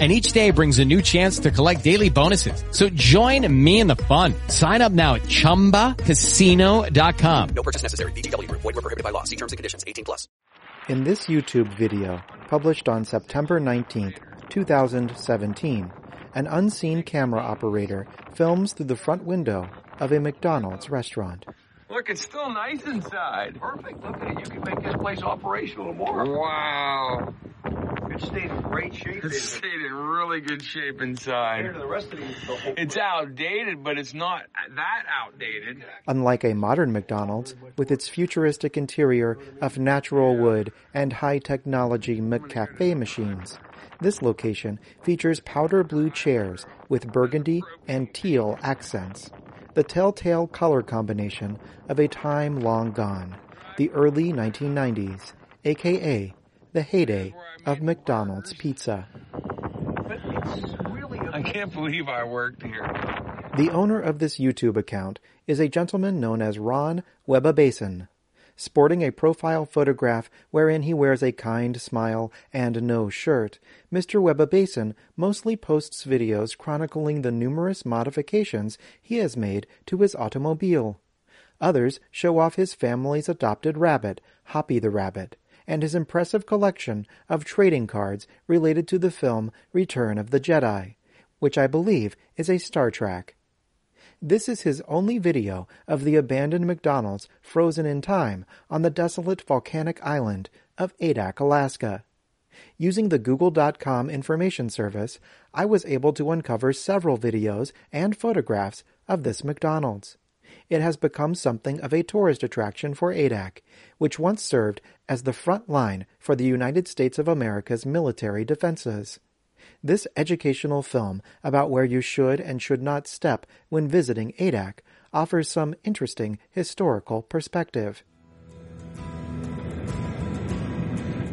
And each day brings a new chance to collect daily bonuses. So join me in the fun. Sign up now at ChumbaCasino.com. No purchase necessary. VGW Group. Void were prohibited by law. See terms and conditions. 18 plus. In this YouTube video, published on September 19th, 2017, an unseen camera operator films through the front window of a McDonald's restaurant. Look, it's still nice inside. Perfect. Look at it. You can make this place operational tomorrow. Wow. It stayed in great shape. It stayed in really good shape inside. To the rest of the, the whole It's outdated, but it's not that outdated. Unlike a modern McDonald's, with its futuristic interior of natural wood and high technology McCafe machines, this location features powder blue chairs with burgundy and teal accents, the telltale color combination of a time long gone, the early 1990s, aka the heyday of McDonald's pizza. But it's really a I can't believe I worked here. The owner of this YouTube account is a gentleman known as Ron Webabason, sporting a profile photograph wherein he wears a kind smile and no shirt. Mr. Webabason mostly posts videos chronicling the numerous modifications he has made to his automobile. Others show off his family's adopted rabbit, Hoppy the Rabbit, and his impressive collection of trading cards related to the film Return of the Jedi, which I believe is a Star Trek. This is his only video of the abandoned McDonald's frozen in time on the desolate volcanic island of Adak, Alaska. Using the Google.com information service, I was able to uncover several videos and photographs of this McDonald's. It has become something of a tourist attraction for Adak, which once served as the front line for the United States of America's military defenses. This educational film about where you should and should not step when visiting Adak offers some interesting historical perspective.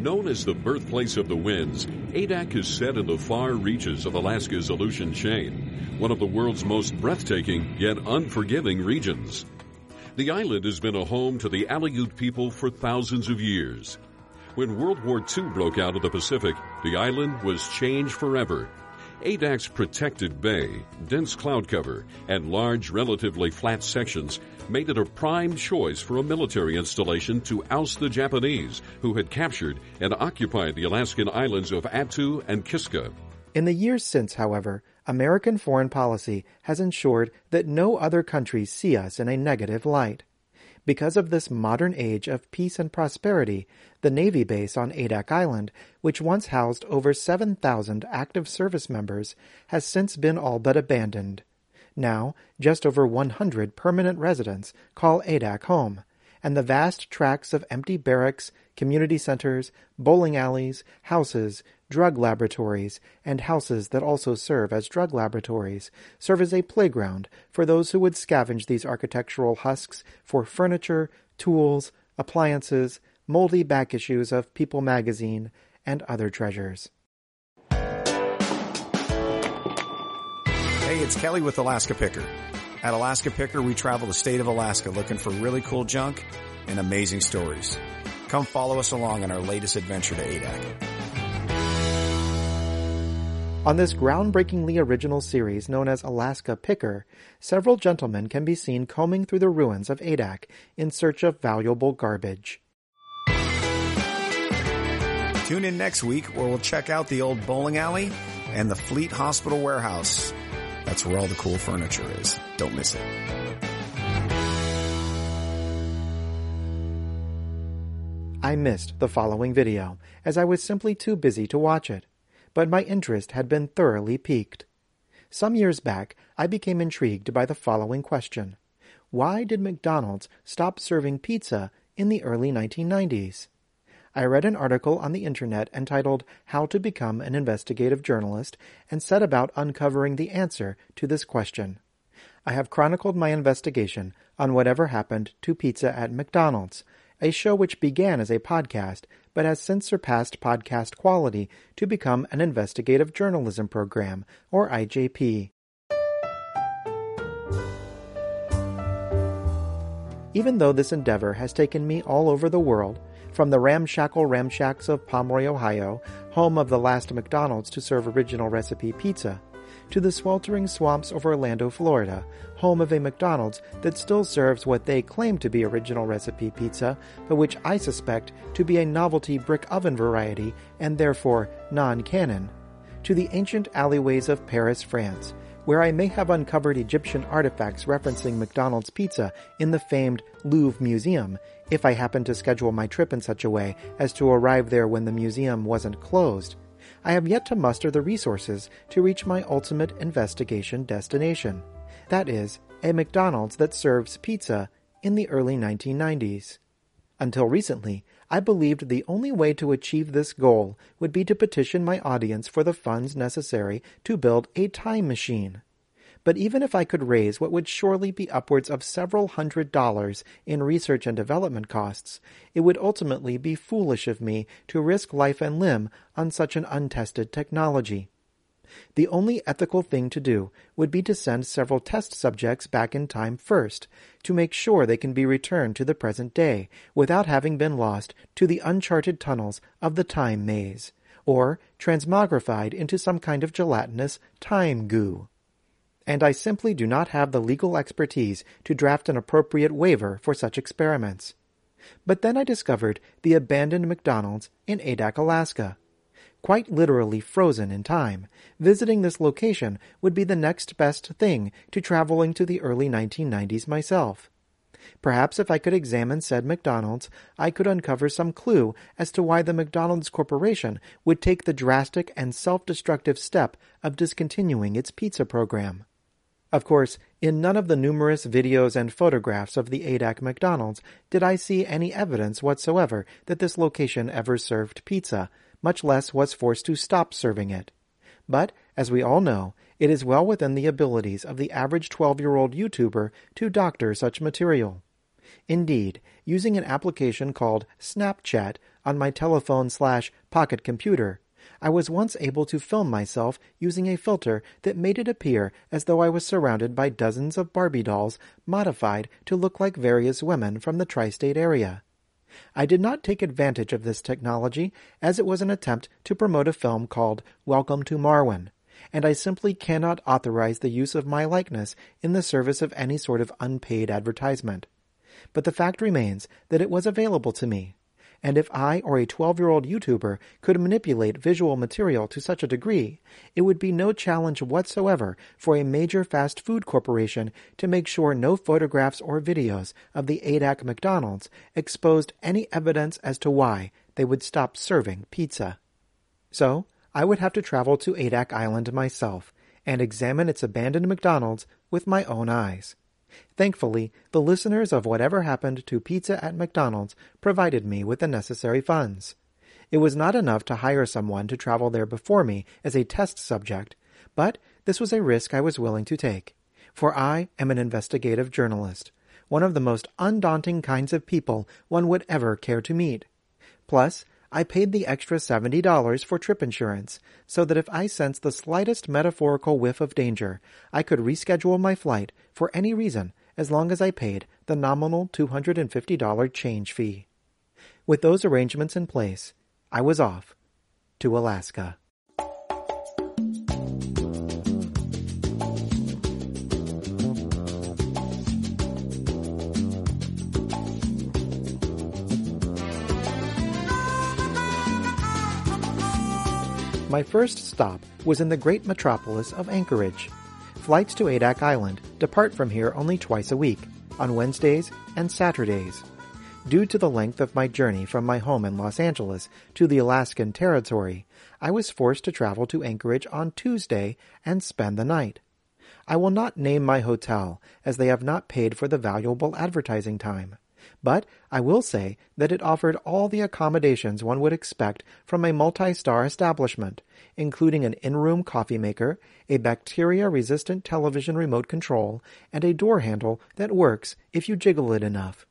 Known as the birthplace of the winds, Adak is set in the far reaches of Alaska's Aleutian Chain, one of the world's most breathtaking yet unforgiving regions. The island has been a home to the Aleut people for thousands of years. When World War II broke out of the Pacific, the island was changed forever. Adak's protected bay, dense cloud cover, and large, relatively flat sections made it a prime choice for a military installation to oust the Japanese, who had captured and occupied the Alaskan islands of Attu and Kiska. In the years since, however, American foreign policy has ensured that no other countries see us in a negative light. Because of this modern age of peace and prosperity, the Navy base on Adak Island, which once housed over 7,000 active service members, has since been all but abandoned. Now, just over 100 permanent residents call Adak home, and the vast tracts of empty barracks, community centers, bowling alleys, houses, drug laboratories, and houses that also serve as drug laboratories serve as a playground for those who would scavenge these architectural husks for furniture, tools, appliances, moldy back issues of People magazine, and other treasures. Hey, it's Kelly with Alaska Picker. At Alaska Picker, we travel the state of Alaska looking for really cool junk and amazing stories. Come follow us along on our latest adventure to Adak. On this groundbreakingly original series known as Alaska Picker, several gentlemen can be seen combing through the ruins of Adak in search of valuable garbage. Tune in next week where we'll check out the old bowling alley and the Fleet Hospital warehouse. That's where all the cool furniture is. Don't miss it. I missed the following video, as I was simply too busy to watch it, but my interest had been thoroughly piqued. Some years back, I became intrigued by the following question. Why did McDonald's stop serving pizza in the early 1990s? I read an article on the internet entitled How to Become an Investigative Journalist and set about uncovering the answer to this question. I have chronicled my investigation on whatever happened to pizza at McDonald's, a show which began as a podcast but has since surpassed podcast quality to become an investigative journalism program, or IJP. Even though this endeavor has taken me all over the world, from the ramshackle ramshacks of Pomeroy, Ohio, home of the last McDonald's to serve original recipe pizza, to the sweltering swamps of Orlando, Florida, home of a McDonald's that still serves what they claim to be original recipe pizza, but which I suspect to be a novelty brick oven variety and therefore non canon, to the ancient alleyways of Paris, France, where I may have uncovered Egyptian artifacts referencing McDonald's pizza in the famed Louvre Museum, if I happened to schedule my trip in such a way as to arrive there when the museum wasn't closed. I have yet to muster the resources to reach my ultimate investigation destination. That is, a McDonald's that serves pizza in the early 1990s. Until recently, I believed the only way to achieve this goal would be to petition my audience for the funds necessary to build a time machine. But even if I could raise what would surely be upwards of several hundred dollars in research and development costs, it would ultimately be foolish of me to risk life and limb on such an untested technology. The only ethical thing to do would be to send several test subjects back in time first, to make sure they can be returned to the present day without having been lost to the uncharted tunnels of the time maze, or transmogrified into some kind of gelatinous time goo. And I simply do not have the legal expertise to draft an appropriate waiver for such experiments. But then I discovered the abandoned McDonald's in Adak, Alaska quite literally frozen in time. Visiting this location would be the next best thing to traveling to the early 1990s myself. Perhaps if I could examine said McDonald's, I could uncover some clue as to why the McDonald's Corporation would take the drastic and self-destructive step of discontinuing its pizza program. Of course, in none of the numerous videos and photographs of the Adak McDonald's did I see any evidence whatsoever that this location ever served pizza, much less was forced to stop serving it. But, as we all know, it is well within the abilities of the average 12 year old YouTuber to doctor such material. Indeed, using an application called Snapchat on my telephone slash pocket computer, I was once able to film myself using a filter that made it appear as though I was surrounded by dozens of Barbie dolls modified to look like various women from the tri state area. I did not take advantage of this technology as it was an attempt to promote a film called Welcome to Marwen, and I simply cannot authorize the use of my likeness in the service of any sort of unpaid advertisement. But the fact remains that it was available to me, and if I or a 12 year old YouTuber could manipulate visual material to such a degree, it would be no challenge whatsoever for a major fast food corporation to make sure no photographs or videos of the Adak McDonald's exposed any evidence as to why they would stop serving pizza. So, I would have to travel to Adak Island myself and examine its abandoned McDonald's with my own eyes. Thankfully, the listeners of Whatever Happened to Pizza at McDonald's provided me with the necessary funds. It was not enough to hire someone to travel there before me as a test subject, but this was a risk I was willing to take. For I am an investigative journalist, one of the most undaunting kinds of people one would ever care to meet. Plus, I paid the extra $70 for trip insurance, so that if I sensed the slightest metaphorical whiff of danger, I could reschedule my flight for any reason as long as I paid the nominal $250 change fee. With those arrangements in place, I was off to Alaska. My first stop was in the great metropolis of Anchorage. Flights to Adak Island depart from here only twice a week, on Wednesdays and Saturdays. Due to the length of my journey from my home in Los Angeles to the Alaskan Territory, I was forced to travel to Anchorage on Tuesday and spend the night. I will not name my hotel, as they have not paid for the valuable advertising time. But I will say that it offered all the accommodations one would expect from a multi-star establishment, including an in-room coffee maker, a bacteria-resistant television remote control, and a door handle that works if you jiggle it enough.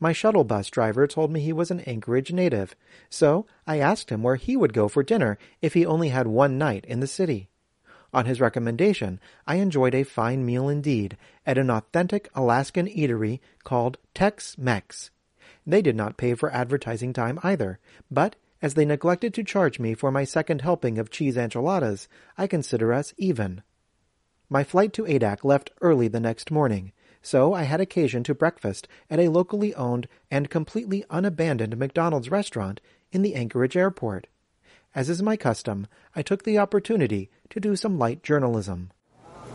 My shuttle bus driver told me he was an Anchorage native, so I asked him where he would go for dinner if he only had one night in the city. On his recommendation, I enjoyed a fine meal indeed at an authentic Alaskan eatery called Tex Mex. They did not pay for advertising time either, but as they neglected to charge me for my second helping of cheese enchiladas, I consider us even. My flight to Adak left early the next morning, so I had occasion to breakfast at a locally owned and completely unabandoned McDonald's restaurant in the Anchorage airport. As is my custom, I took the opportunity to do some light journalism.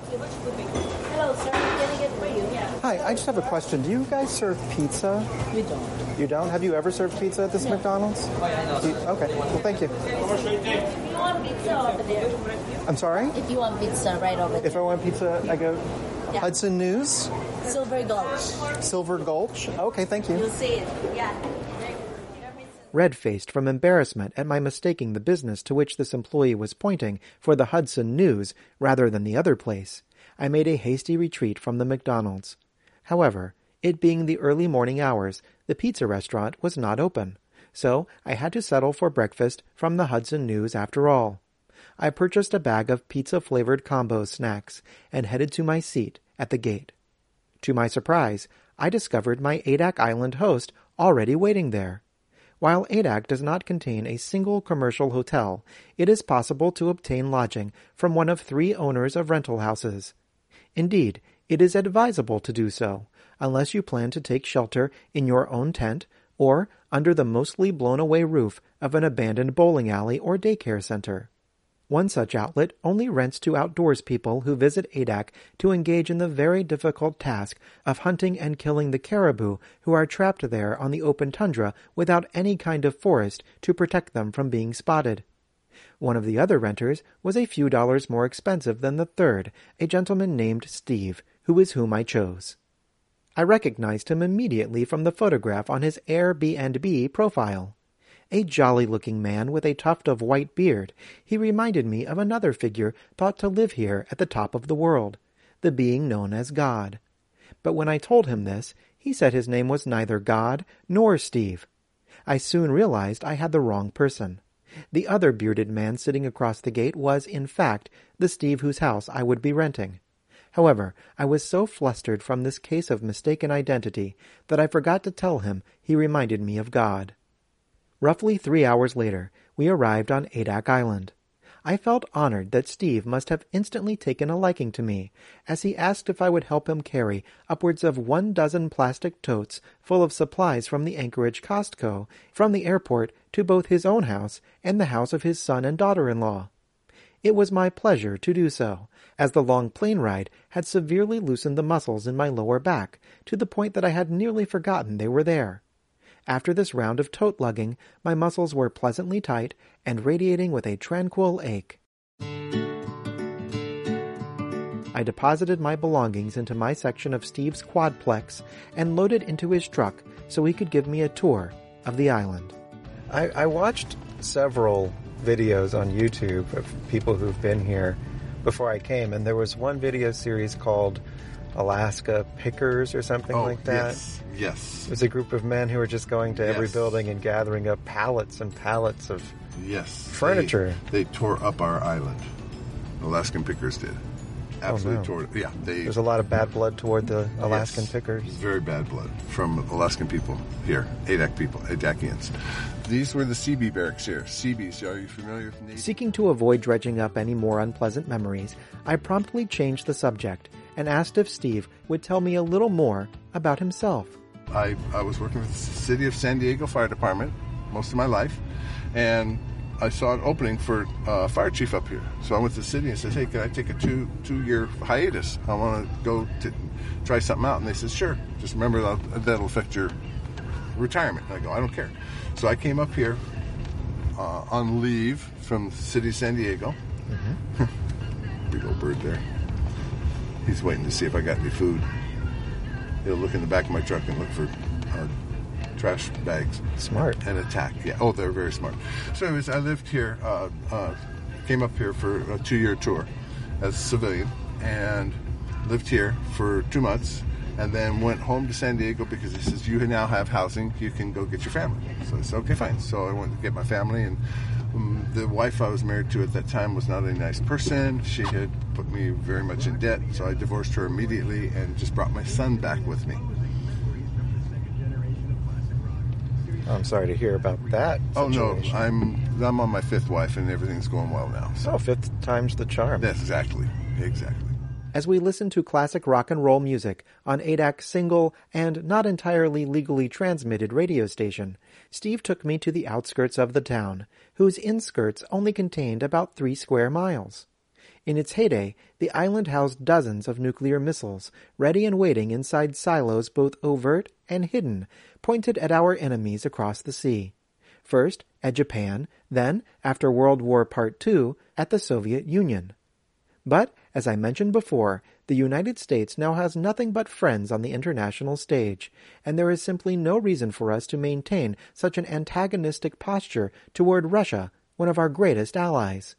Hello, sir. Can I get for you? Yeah. Hi, I just have a question. Do you guys serve pizza? We don't. You don't? Have you ever served pizza at this McDonald's? Oh, yeah, Do you- okay, well, thank you. If you want pizza over there. I'm sorry? If you want pizza, right over there. If I want pizza, I go Yeah. Hudson News, Silver Gulch. Silver Gulch. Okay, thank you. You'll see it. Yeah. Red faced from embarrassment at my mistaking the business to which this employee was pointing for the Hudson News rather than the other place, I made a hasty retreat from the McDonald's. However, it being the early morning hours, the pizza restaurant was not open, so I had to settle for breakfast from the Hudson News after all. I purchased a bag of pizza flavored combo snacks and headed to my seat at the gate. To my surprise, I discovered my Adak Island host already waiting there. While Adak does not contain a single commercial hotel, it is possible to obtain lodging from one of three owners of rental houses. Indeed, it is advisable to do so, unless you plan to take shelter in your own tent or under the mostly blown away roof of an abandoned bowling alley or daycare center. One such outlet only rents to outdoors people who visit Adak to engage in the very difficult task of hunting and killing the caribou who are trapped there on the open tundra without any kind of forest to protect them from being spotted. One of the other renters was a few dollars more expensive than the third, a gentleman named Steve, who is whom I chose. I recognized him immediately from the photograph on his Airbnb profile. A jolly looking man with a tuft of white beard, he reminded me of another figure thought to live here at the top of the world, the being known as God. But when I told him this, he said his name was neither God nor Steve. I soon realized I had the wrong person. The other bearded man sitting across the gate was, in fact, the Steve whose house I would be renting. However, I was so flustered from this case of mistaken identity that I forgot to tell him he reminded me of God. Roughly three hours later, we arrived on Adak Island. I felt honored that Steve must have instantly taken a liking to me, as he asked if I would help him carry upwards of one dozen plastic totes full of supplies from the Anchorage Costco from the airport to both his own house and the house of his son and daughter-in-law. It was my pleasure to do so, as the long plane ride had severely loosened the muscles in my lower back to the point that I had nearly forgotten they were there. After this round of tote lugging, my muscles were pleasantly tight and radiating with a tranquil ache. I deposited my belongings into my section of Steve's quadplex and loaded into his truck so he could give me a tour of the island. I, I watched several videos on YouTube of people who've been here before I came, and there was one video series called Alaska Pickers or something Oh, like that. yes, yes, It was a group of men who were just going to every building and gathering up pallets and pallets of. yes. Furniture. They, they tore up our island. Alaskan pickers did. Oh, Absolutely no. tore it. Yeah, they. There's a lot of bad blood toward the Alaskan yes, pickers. Very bad blood from Alaskan people here, Adak people, Adakians. These were the CB barracks here. CBs, are you familiar with Navy? Seeking to avoid dredging up any more unpleasant memories, I promptly changed the subject and asked if Steve would tell me a little more about himself. I, I was working with the City of San Diego Fire Department most of my life, and I saw an opening for uh, fire chief up here. So I went to the city and said, "Hey, can I take a two two year hiatus? I want to go to try something out." And they said, "Sure. Just remember that that'll affect your retirement." And I go, "I don't care." So I came up here uh, on leave from the city of San Diego. Big old bird there. He's waiting to see if I got any food. He'll look in the back of my truck and look for uh, trash bags Smart. and attack. Yeah. Oh, they're very smart. So, anyways, I lived here. Uh, uh, came up here for a two-year tour as a civilian, and lived here for two months. and then went home to San Diego because he says you now have housing. You can go get your family. So I said okay, fine. So I went to get my family, and Mm, the wife I was married to at that time was not a nice person. She had put me very much in debt, so I divorced her immediately and just brought my son back with me. Oh, I'm sorry to hear about that. Oh no. I'm I'm on my fifth wife, and everything's going well now. So Oh, fifth time's the charm. that's exactly, exactly. As we listen to classic rock and roll music on Adak's single and not entirely legally transmitted radio station, Steve took me to the outskirts of the town, whose inskirts only contained about three square miles. In its heyday, the island housed dozens of nuclear missiles, ready and waiting inside silos both overt and hidden, pointed at our enemies across the sea. First, at Japan, then, after World War Part II, at the Soviet Union. But, as I mentioned before, the United States now has nothing but friends on the international stage, and there is simply no reason for us to maintain such an antagonistic posture toward Russia, one of our greatest allies.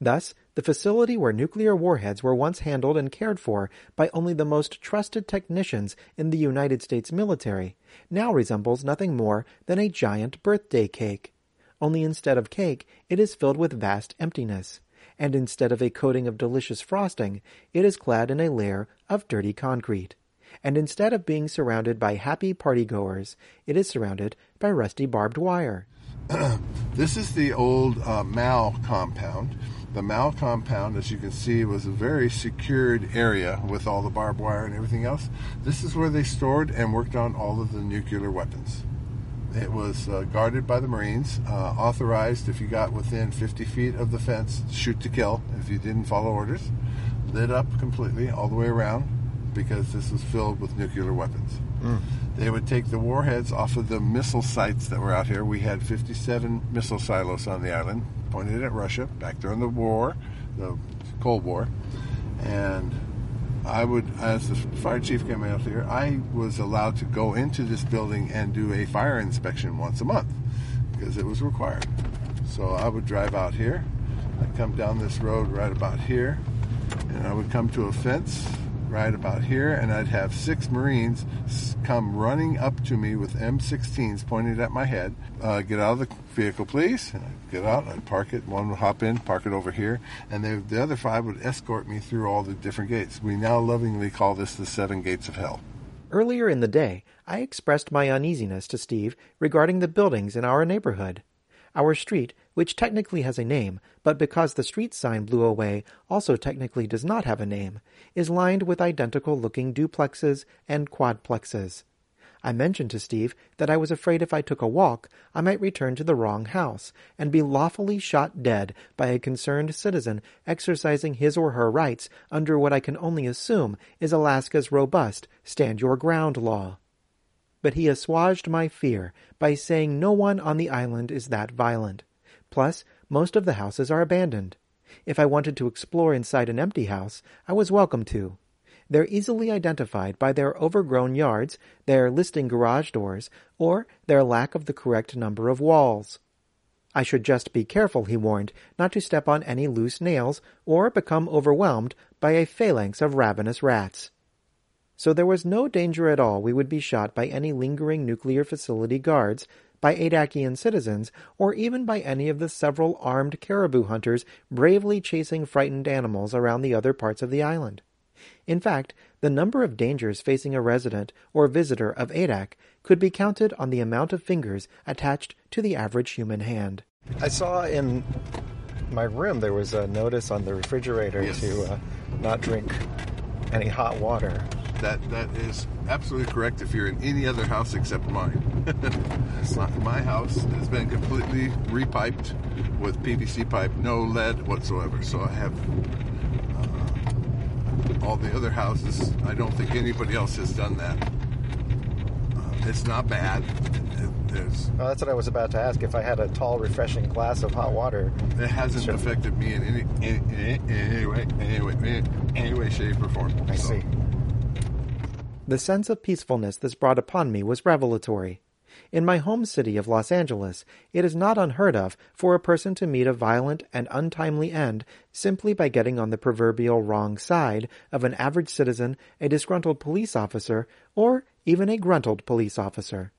Thus, the facility where nuclear warheads were once handled and cared for by only the most trusted technicians in the United States military now resembles nothing more than a giant birthday cake. Only instead of cake, it is filled with vast emptiness, and instead of a coating of delicious frosting, it is clad in a layer of dirty concrete. And instead of being surrounded by happy partygoers, it is surrounded by rusty barbed wire. This is the old uh, Mao compound. The Mao compound, as you can see, was a very secured area with all the barbed wire and everything else. This is where they stored and worked on all of the nuclear weapons. It was uh, guarded by the Marines, uh, authorized if you got within 50 feet of the fence, shoot to kill if you didn't follow orders. Lit up completely all the way around because this was filled with nuclear weapons. They would take the warheads off of the missile sites that were out here. We had 57 missile silos on the island, pointed at Russia back during the war, the Cold War. And I would, as the fire chief came out here, I was allowed to go into this building and do a fire inspection once a month because it was required. So I would drive out here, I'd come down this road right about here, and I would come to a fence right about here, and I'd have six Marines come running up to me with M16s pointed at my head. Uh, get out of the vehicle, please. And I'd get out, I'd park it. One would hop in, park it over here, and they, the other five would escort me through all the different gates. We now lovingly call this the seven gates of hell. Earlier in the day, I expressed my uneasiness to Steve regarding the buildings in our neighborhood. Our street, which technically has a name, but because the street sign blew away, also technically does not have a name, is lined with identical looking duplexes and quadplexes. I mentioned to Steve that I was afraid if I took a walk, I might return to the wrong house and be lawfully shot dead by a concerned citizen exercising his or her rights under what I can only assume is Alaska's robust stand your ground law. But he assuaged my fear by saying no one on the island is that violent. Plus, most of the houses are abandoned. If I wanted to explore inside an empty house, I was welcome to. They're easily identified by their overgrown yards, their listing garage doors, or their lack of the correct number of walls. I should just be careful, he warned, not to step on any loose nails or become overwhelmed by a phalanx of ravenous rats. So there was no danger at all we would be shot by any lingering nuclear facility guards, by Adakian citizens, or even by any of the several armed caribou hunters bravely chasing frightened animals around the other parts of the island. In fact, the number of dangers facing a resident or visitor of Adak could be counted on the amount of fingers attached to the average human hand. I saw in my room there was a notice on the refrigerator Yes. to uh, not drink any hot water. That that is absolutely correct. If you're in any other house except mine, my, my house has been completely repiped with PVC pipe, no lead whatsoever. So I have uh, all the other houses. I don't think anybody else has done that. Uh, it's not bad. There's, Well, that's what I was about to ask. If I had a tall, refreshing glass of hot water, it hasn't Sure. affected me in any in, in, in any way, any way, any way, shape, or form. I So, see. The sense of peacefulness this brought upon me was revelatory. In my home city of Los Angeles, it is not unheard of for a person to meet a violent and untimely end simply by getting on the proverbial wrong side of an average citizen, a disgruntled police officer, or even a gruntled police officer.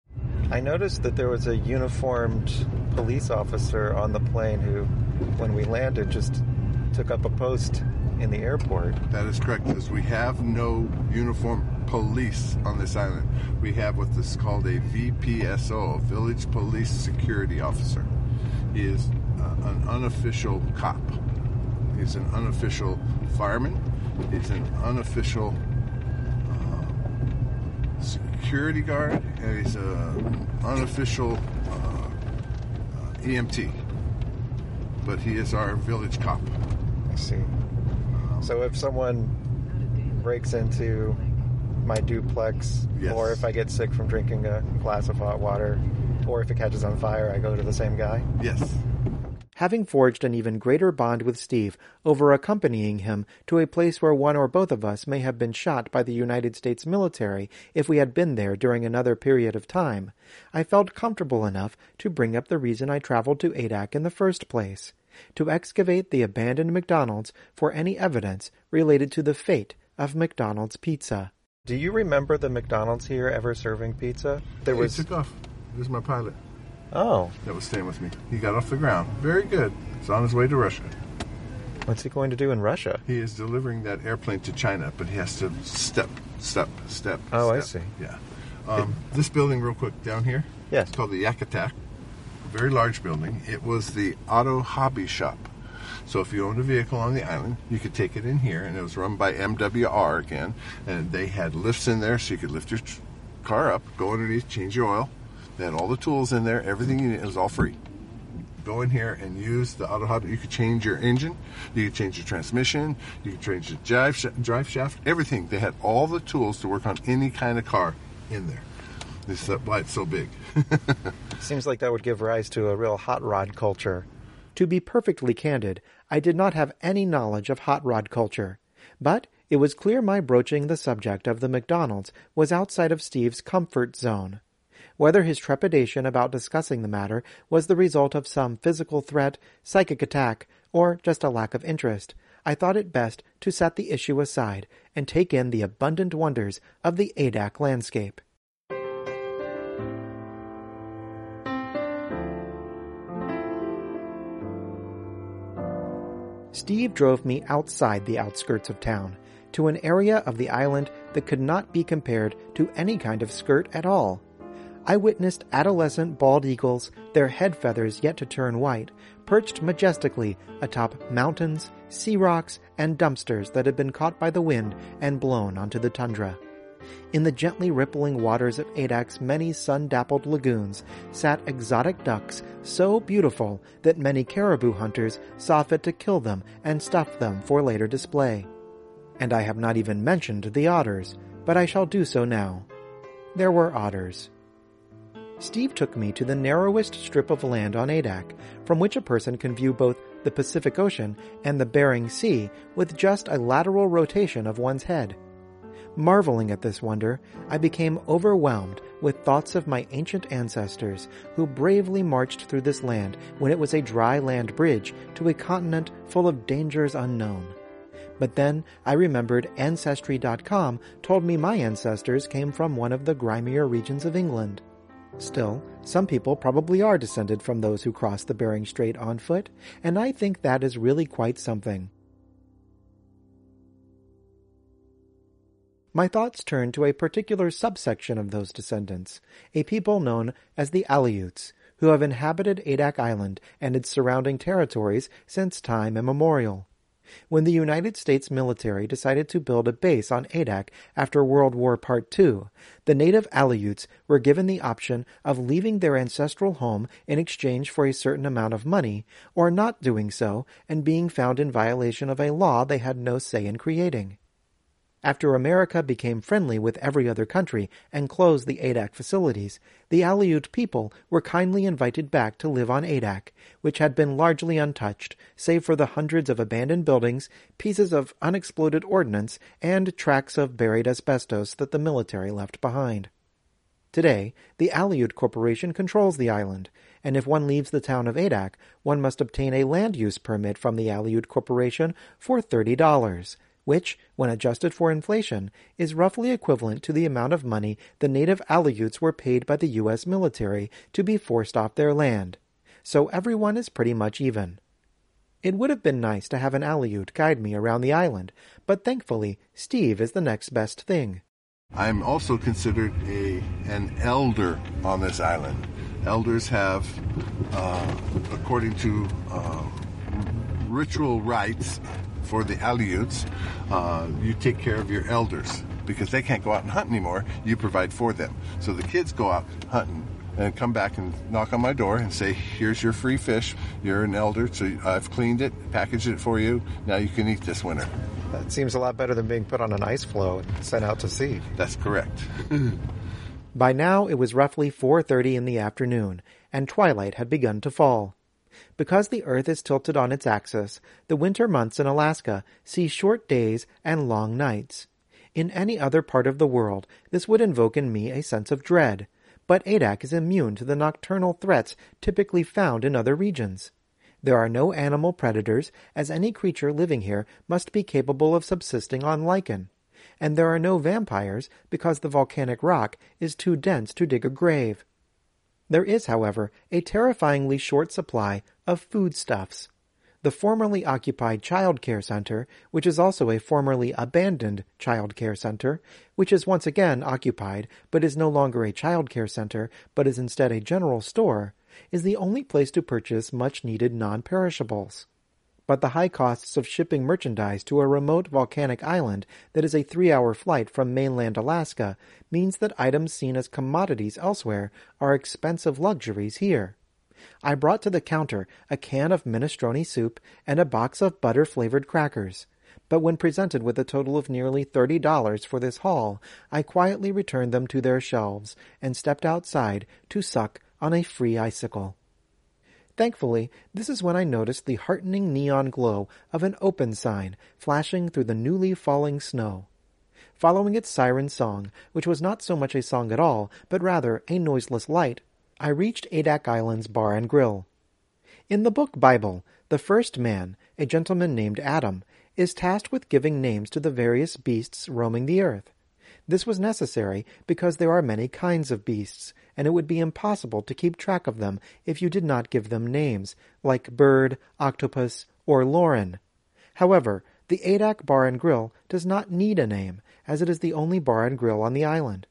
I noticed that there was a uniformed police officer on the plane who, when we landed, just took up a post in the airport. That is correct, because we have no uniform police on this island. We have what is called a VPSO, Village Police Security Officer. He is uh, an unofficial cop. He's an unofficial fireman. He's an unofficial uh, security guard, and he's an unofficial uh, uh, EMT. But he is our village cop. I see. So if someone breaks into my duplex, Yes. or if I get sick from drinking a glass of hot water, or if it catches on fire, I go to the same guy? Yes. Having forged an even greater bond with Steve over accompanying him to a place where one or both of us may have been shot by the United States military if we had been there during another period of time, I felt comfortable enough to bring up the reason I traveled to Adak in the first place to excavate the abandoned McDonald's for any evidence related to the fate of McDonald's pizza. Do you remember the McDonald's here ever serving pizza? There He was took off. This is my pilot Oh, that was staying with me. He got off the ground. Very good. He's on his way to Russia. what's he going to do in Russia? He is delivering that airplane to China, but he has to step, step, step. Oh, I see. Yeah. Um, this building, real quick, down here. Yes. It's called the Yakutak. Very large building. It was the auto hobby shop. So if you owned a vehicle on the island, you could take it in here, and it was run by MWR again, and they had lifts in there, so you could lift your car up, go underneath, change your oil. They had all the tools in there, everything you need. It was all free. Go in here and use the auto hobby. You could change your engine, you could change your transmission, you could change the drive drive shaft, everything. They had all the tools to work on any kind of car in there. This is why it's so big. Seems like that would give rise to a real hot rod culture. To be perfectly candid, I did not have any knowledge of hot rod culture, but it was clear my broaching the subject of the McDonald's was outside of Steve's comfort zone. Whether his trepidation about discussing the matter was the result of some physical threat, psychic attack, or just a lack of interest, I thought it best to set the issue aside and take in the abundant wonders of the Adak landscape. Steve drove me outside the outskirts of town, to an area of the island that could not be compared to any kind of skirt at all. I witnessed adolescent bald eagles, their head feathers yet to turn white, perched majestically atop mountains, sea rocks, and dumpsters that had been caught by the wind and blown onto the tundra. In the gently rippling waters of Adak's many sun-dappled lagoons sat exotic ducks so beautiful that many caribou hunters saw fit to kill them and stuff them for later display. And I have not even mentioned the otters, but I shall do so now. There were otters. Steve took me to the narrowest strip of land on Adak, from which a person can view both the Pacific Ocean and the Bering Sea with just a lateral rotation of one's head. Marveling at this wonder, I became overwhelmed with thoughts of my ancient ancestors who bravely marched through this land when it was a dry land bridge to a continent full of dangers unknown. But then I remembered Ancestry.com told me my ancestors came from one of the grimier regions of England. Still, some people probably are descended from those who crossed the Bering Strait on foot, and I think that is really quite something. My thoughts turn to a particular subsection of those descendants, a people known as the Aleuts, who have inhabited Adak Island and its surrounding territories since time immemorial. When the United States military decided to build a base on Adak after World War Part II, the native Aleuts were given the option of leaving their ancestral home in exchange for a certain amount of money, or not doing so and being found in violation of a law they had no say in creating. After America became friendly with every other country and closed the Adak facilities, the Aleut people were kindly invited back to live on Adak, which had been largely untouched, save for the hundreds of abandoned buildings, pieces of unexploded ordnance, and tracts of buried asbestos that the military left behind. Today, the Aleut Corporation controls the island, and if one leaves the town of Adak, one must obtain a land use permit from the Aleut Corporation for $30, which, when adjusted for inflation, is roughly equivalent to the amount of money the native Aleuts were paid by the U.S. military to be forced off their land. So everyone is pretty much even. It would have been nice to have an Aleut guide me around the island, but thankfully, Steve is the next best thing. I'm also considered a an elder on this island. Elders have, uh, according to uh, ritual rites for the Aleuts, uh, you take care of your elders because they can't go out and hunt anymore. You provide for them. So the kids go out hunting and come back and knock on my door and say, "Here's your free fish. You're an elder, so I've cleaned it, packaged it for you. Now you can eat this winter." That seems a lot better than being put on an ice floe and sent out to sea. That's correct. By now it was roughly 4:30 in the afternoon, and twilight had begun to fall. Because the Earth is tilted on its axis, the winter months in Alaska see short days and long nights. In any other part of the world, this would invoke in me a sense of dread, but Adak is immune to the nocturnal threats typically found in other regions. There are no animal predators, as any creature living here must be capable of subsisting on lichen. And there are no vampires, because the volcanic rock is too dense to dig a grave. There is, however, a terrifyingly short supply of foodstuffs. The formerly occupied child care center, which is also a formerly abandoned child care center, which is once again occupied but is no longer a child care center but is instead a general store, is the only place to purchase much needed non perishables. But the high costs of shipping merchandise to a remote volcanic island that is a three hour flight from mainland Alaska means that items seen as commodities elsewhere are expensive luxuries here. I brought to the counter a can of minestrone soup and a box of butter flavored crackers. But when presented with a total of nearly thirty dollars for this haul, I quietly returned them to their shelves and stepped outside to suck on a free icicle. Thankfully, this is when I noticed the heartening neon glow of an open sign flashing through the newly falling snow. Following its siren song, which was not so much a song at all, but rather a noiseless light, I reached Adak Island's bar and grill. In the book Bible, the first man, a gentleman named Adam, is tasked with giving names to the various beasts roaming the earth. This was necessary because there are many kinds of beasts, and it would be impossible to keep track of them if you did not give them names, like bird, octopus, or Lauren. However, the Adak Bar and Grill does not need a name, as it is the only bar and grill on the island.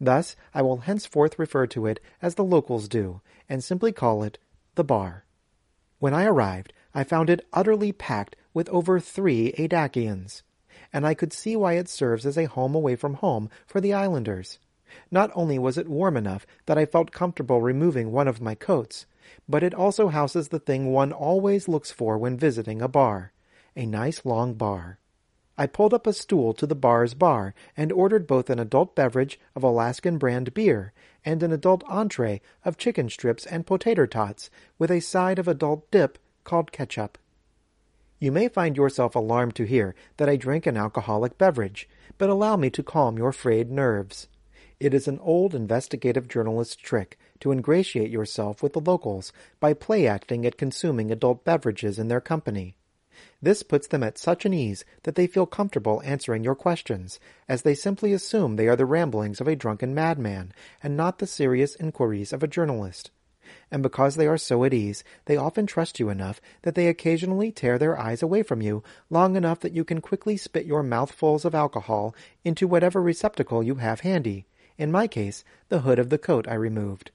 Thus, I will henceforth refer to it as the locals do, and simply call it the bar. When I arrived, I found it utterly packed with over three Adakians, and I could see why it serves as a home away from home for the islanders. Not only was it warm enough that I felt comfortable removing one of my coats, but it also houses the thing one always looks for when visiting a bar a nice long bar. I pulled up a stool to the bar's bar and ordered both an adult beverage of Alaskan brand beer and an adult entree of chicken strips and potato tots with a side of adult dip called ketchup. You may find yourself alarmed to hear that I drink an alcoholic beverage, but allow me to calm your frayed nerves. It is an old investigative journalist trick to ingratiate yourself with the locals by play acting at consuming adult beverages in their company. This puts them at such an ease that they feel comfortable answering your questions, as they simply assume they are the ramblings of a drunken madman, and not the serious inquiries of a journalist. And because they are so at ease, they often trust you enough that they occasionally tear their eyes away from you long enough that you can quickly spit your mouthfuls of alcohol into whatever receptacle you have handy. In my case, the hood of the coat I removed.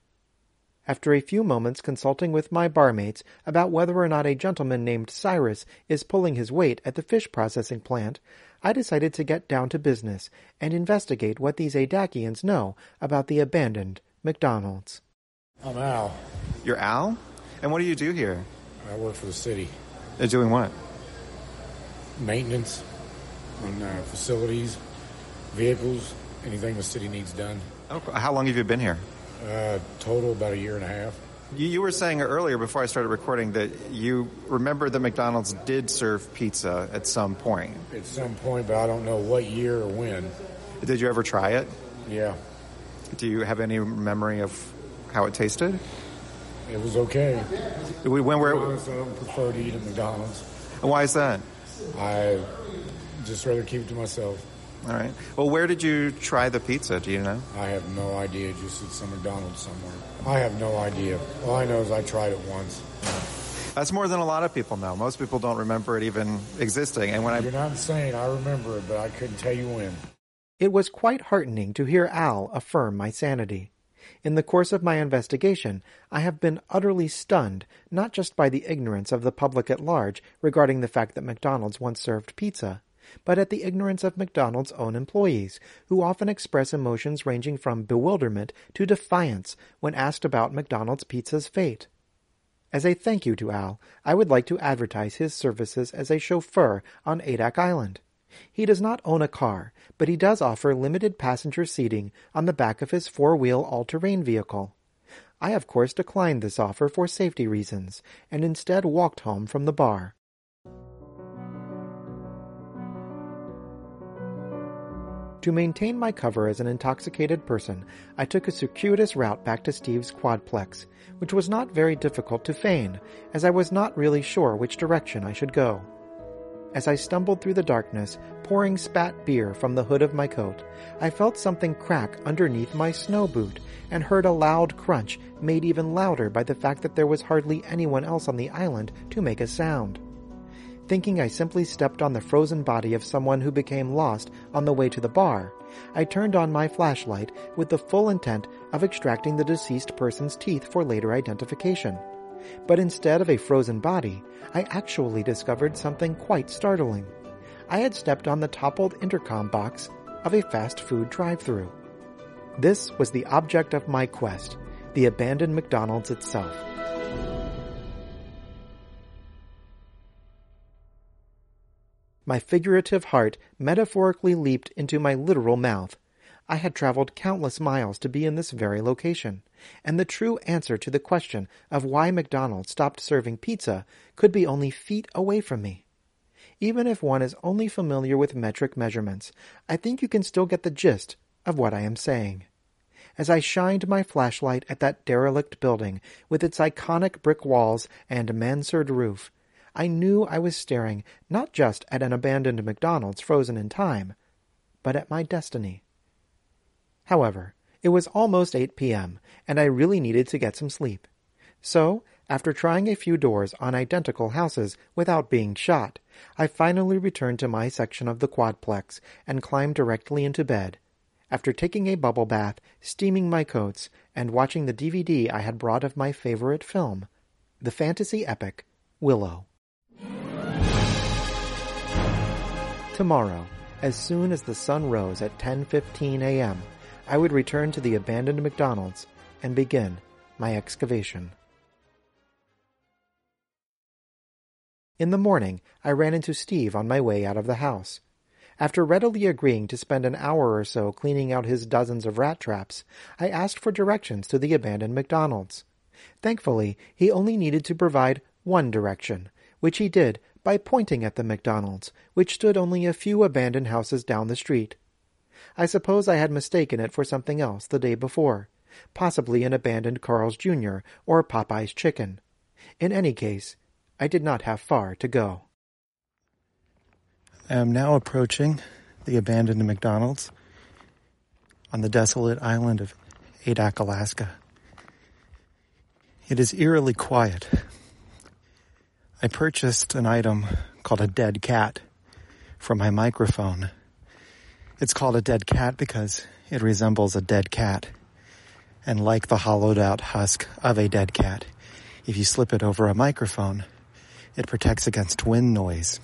After a few moments consulting with my barmates about whether or not a gentleman named Cyrus is pulling his weight at the fish processing plant, I decided to get down to business and investigate what these Adakians know about the abandoned McDonald's. I'm Al. You're Al? And what do you do here? I work for the city. Uh, doing what? Maintenance on uh, facilities, vehicles, anything the city needs done. How long have you been here? Uh, total about a year and a half. You, you were saying earlier before I started recording that you remember that McDonald's did serve pizza at some point. At some point, but I don't know what year or when. Did you ever try it? Yeah. Do you have any memory of how it tasted? It was okay. We, when To honest, I don't prefer to eat at McDonald's. why is that? I just rather keep it to myself. All right. Well, where did you try the pizza? Do you know? I have no idea. Just at some McDonald's somewhere. I have no idea. All I know is I tried it once. That's more than a lot of people know. Most people don't remember it even existing. And when I You're not saying I remember it, but I couldn't tell you when. It was quite heartening to hear Al affirm my sanity. In the course of my investigation, I have been utterly stunned not just by the ignorance of the public at large regarding the fact that McDonald's once served pizza, but at the ignorance of McDonald's own employees, who often express emotions ranging from bewilderment to defiance when asked about McDonald's pizza's fate. As a thank you to Al, I would like to advertise his services as a chauffeur on Adak Island. He does not own a car, but he does offer limited passenger seating on the back of his four-wheel all-terrain vehicle. I of course declined this offer for safety reasons, and instead walked home from the bar. To maintain my cover as an intoxicated person, I took a circuitous route back to Steve's quadplex, which was not very difficult to feign, as I was not really sure which direction I should go. As I stumbled through the darkness, pouring spat beer from the hood of my coat, I felt something crack underneath my snow boot and heard a loud crunch made even louder by the fact that there was hardly anyone else on the island to make a sound. Thinking I simply stepped on the frozen body of someone who became lost on the way to the bar, I turned on my flashlight with the full intent of extracting the deceased person's teeth for later identification. But instead of a frozen body, I actually discovered something quite startling. I had stepped on the toppled intercom box of a fast food drive-through. This was the object of my quest, the abandoned McDonald's itself. My figurative heart metaphorically leaped into my literal mouth. I had traveled countless miles to be in this very location, and the true answer to the question of why McDonald's stopped serving pizza could be only feet away from me. Even if one is only familiar with metric measurements, I think you can still get the gist of what I am saying. As I shined my flashlight at that derelict building with its iconic brick walls and mansard roof, I knew I was staring not just at an abandoned McDonald's frozen in time, but at my destiny. However, it was almost 8 p.m., and I really needed to get some sleep. So, after trying a few doors on identical houses without being shot, I finally returned to my section of the quadplex and climbed directly into bed. After taking a bubble bath, steaming my coats, and watching the DVD I had brought of my favorite film, the fantasy epic Willow. Tomorrow, as soon as the sun rose at 10:15 a.m., I would return to the abandoned McDonald's and begin my excavation. In the morning, I ran into Steve on my way out of the house. After readily agreeing to spend an hour or so cleaning out his dozens of rat traps, I asked for directions to the abandoned McDonald's. Thankfully, he only needed to provide one direction, which he did by pointing at the McDonald's, which stood only a few abandoned houses down the street. I suppose I had mistaken it for something else the day before, possibly an abandoned Carl's Jr. or Popeye's Chicken. In any case, I did not have far to go. I am now approaching the abandoned McDonald's on the desolate island of Adak, Alaska. It is eerily quiet. I purchased an item called a dead cat for my microphone. It's called a dead cat because it resembles a dead cat. And like the hollowed out husk of a dead cat, if you slip it over a microphone, it protects against wind noise.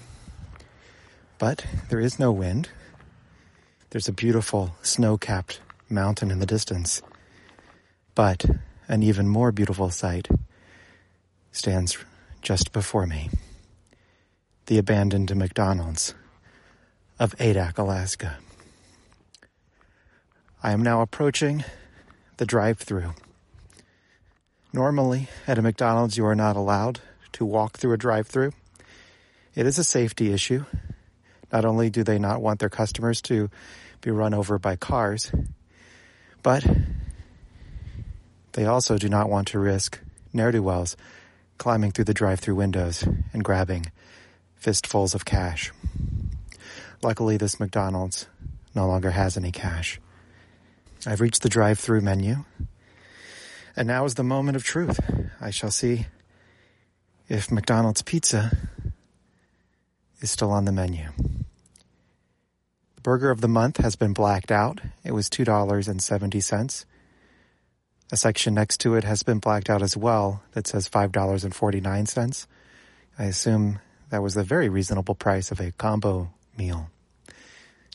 But there is no wind. There's a beautiful snow capped mountain in the distance. But an even more beautiful sight stands just before me. The abandoned McDonald's of Adak, Alaska. I am now approaching the drive through. Normally, at a McDonald's, you are not allowed to walk through a drive through. It is a safety issue. Not only do they not want their customers to be run over by cars, But they also do not want to risk ne'er do wells climbing through the drive through windows and grabbing fistfuls of cash. Luckily, this McDonald's no longer has any cash. I've reached the drive through menu, and now is the moment of truth. I shall see if McDonald's pizza is still on the menu. The burger of the month has been blacked out. It was $2.70. A section next to it has been blacked out as well that says $5.49. I assume that was a very reasonable price of a combo meal.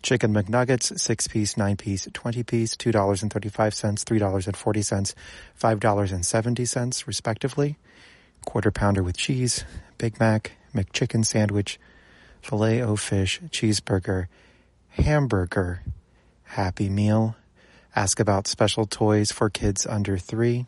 Chicken McNuggets, 6 piece, 9 piece, 20 piece, $2.35, $3.40, $5.70 respectively. Quarter pounder with cheese, Big Mac, McChicken sandwich, filet o fish, cheeseburger, hamburger, Happy Meal. Ask about special toys for kids under three.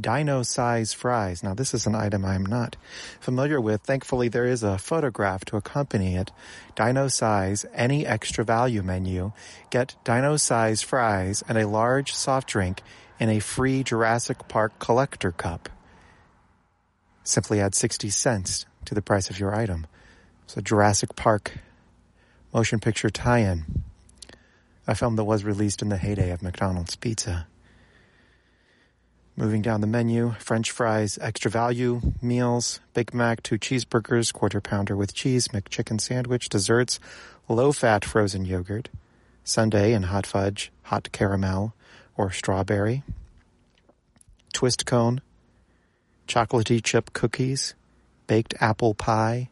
Dino size fries. Now, this is an item I'm not familiar with. Thankfully, there is a photograph to accompany it. Dino size, any extra value menu. Get dino size fries and a large soft drink in a free Jurassic Park collector cup. Simply add 60 cents to the price of your item. So, Jurassic Park motion picture tie in. A film that was released in the heyday of McDonald's pizza. Moving down the menu, French fries, extra value, meals, Big Mac, two cheeseburgers, quarter pounder with cheese, McChicken sandwich, desserts, low fat frozen yogurt, sundae and hot fudge, hot caramel, or strawberry, twist cone, chocolatey chip cookies, baked apple pie.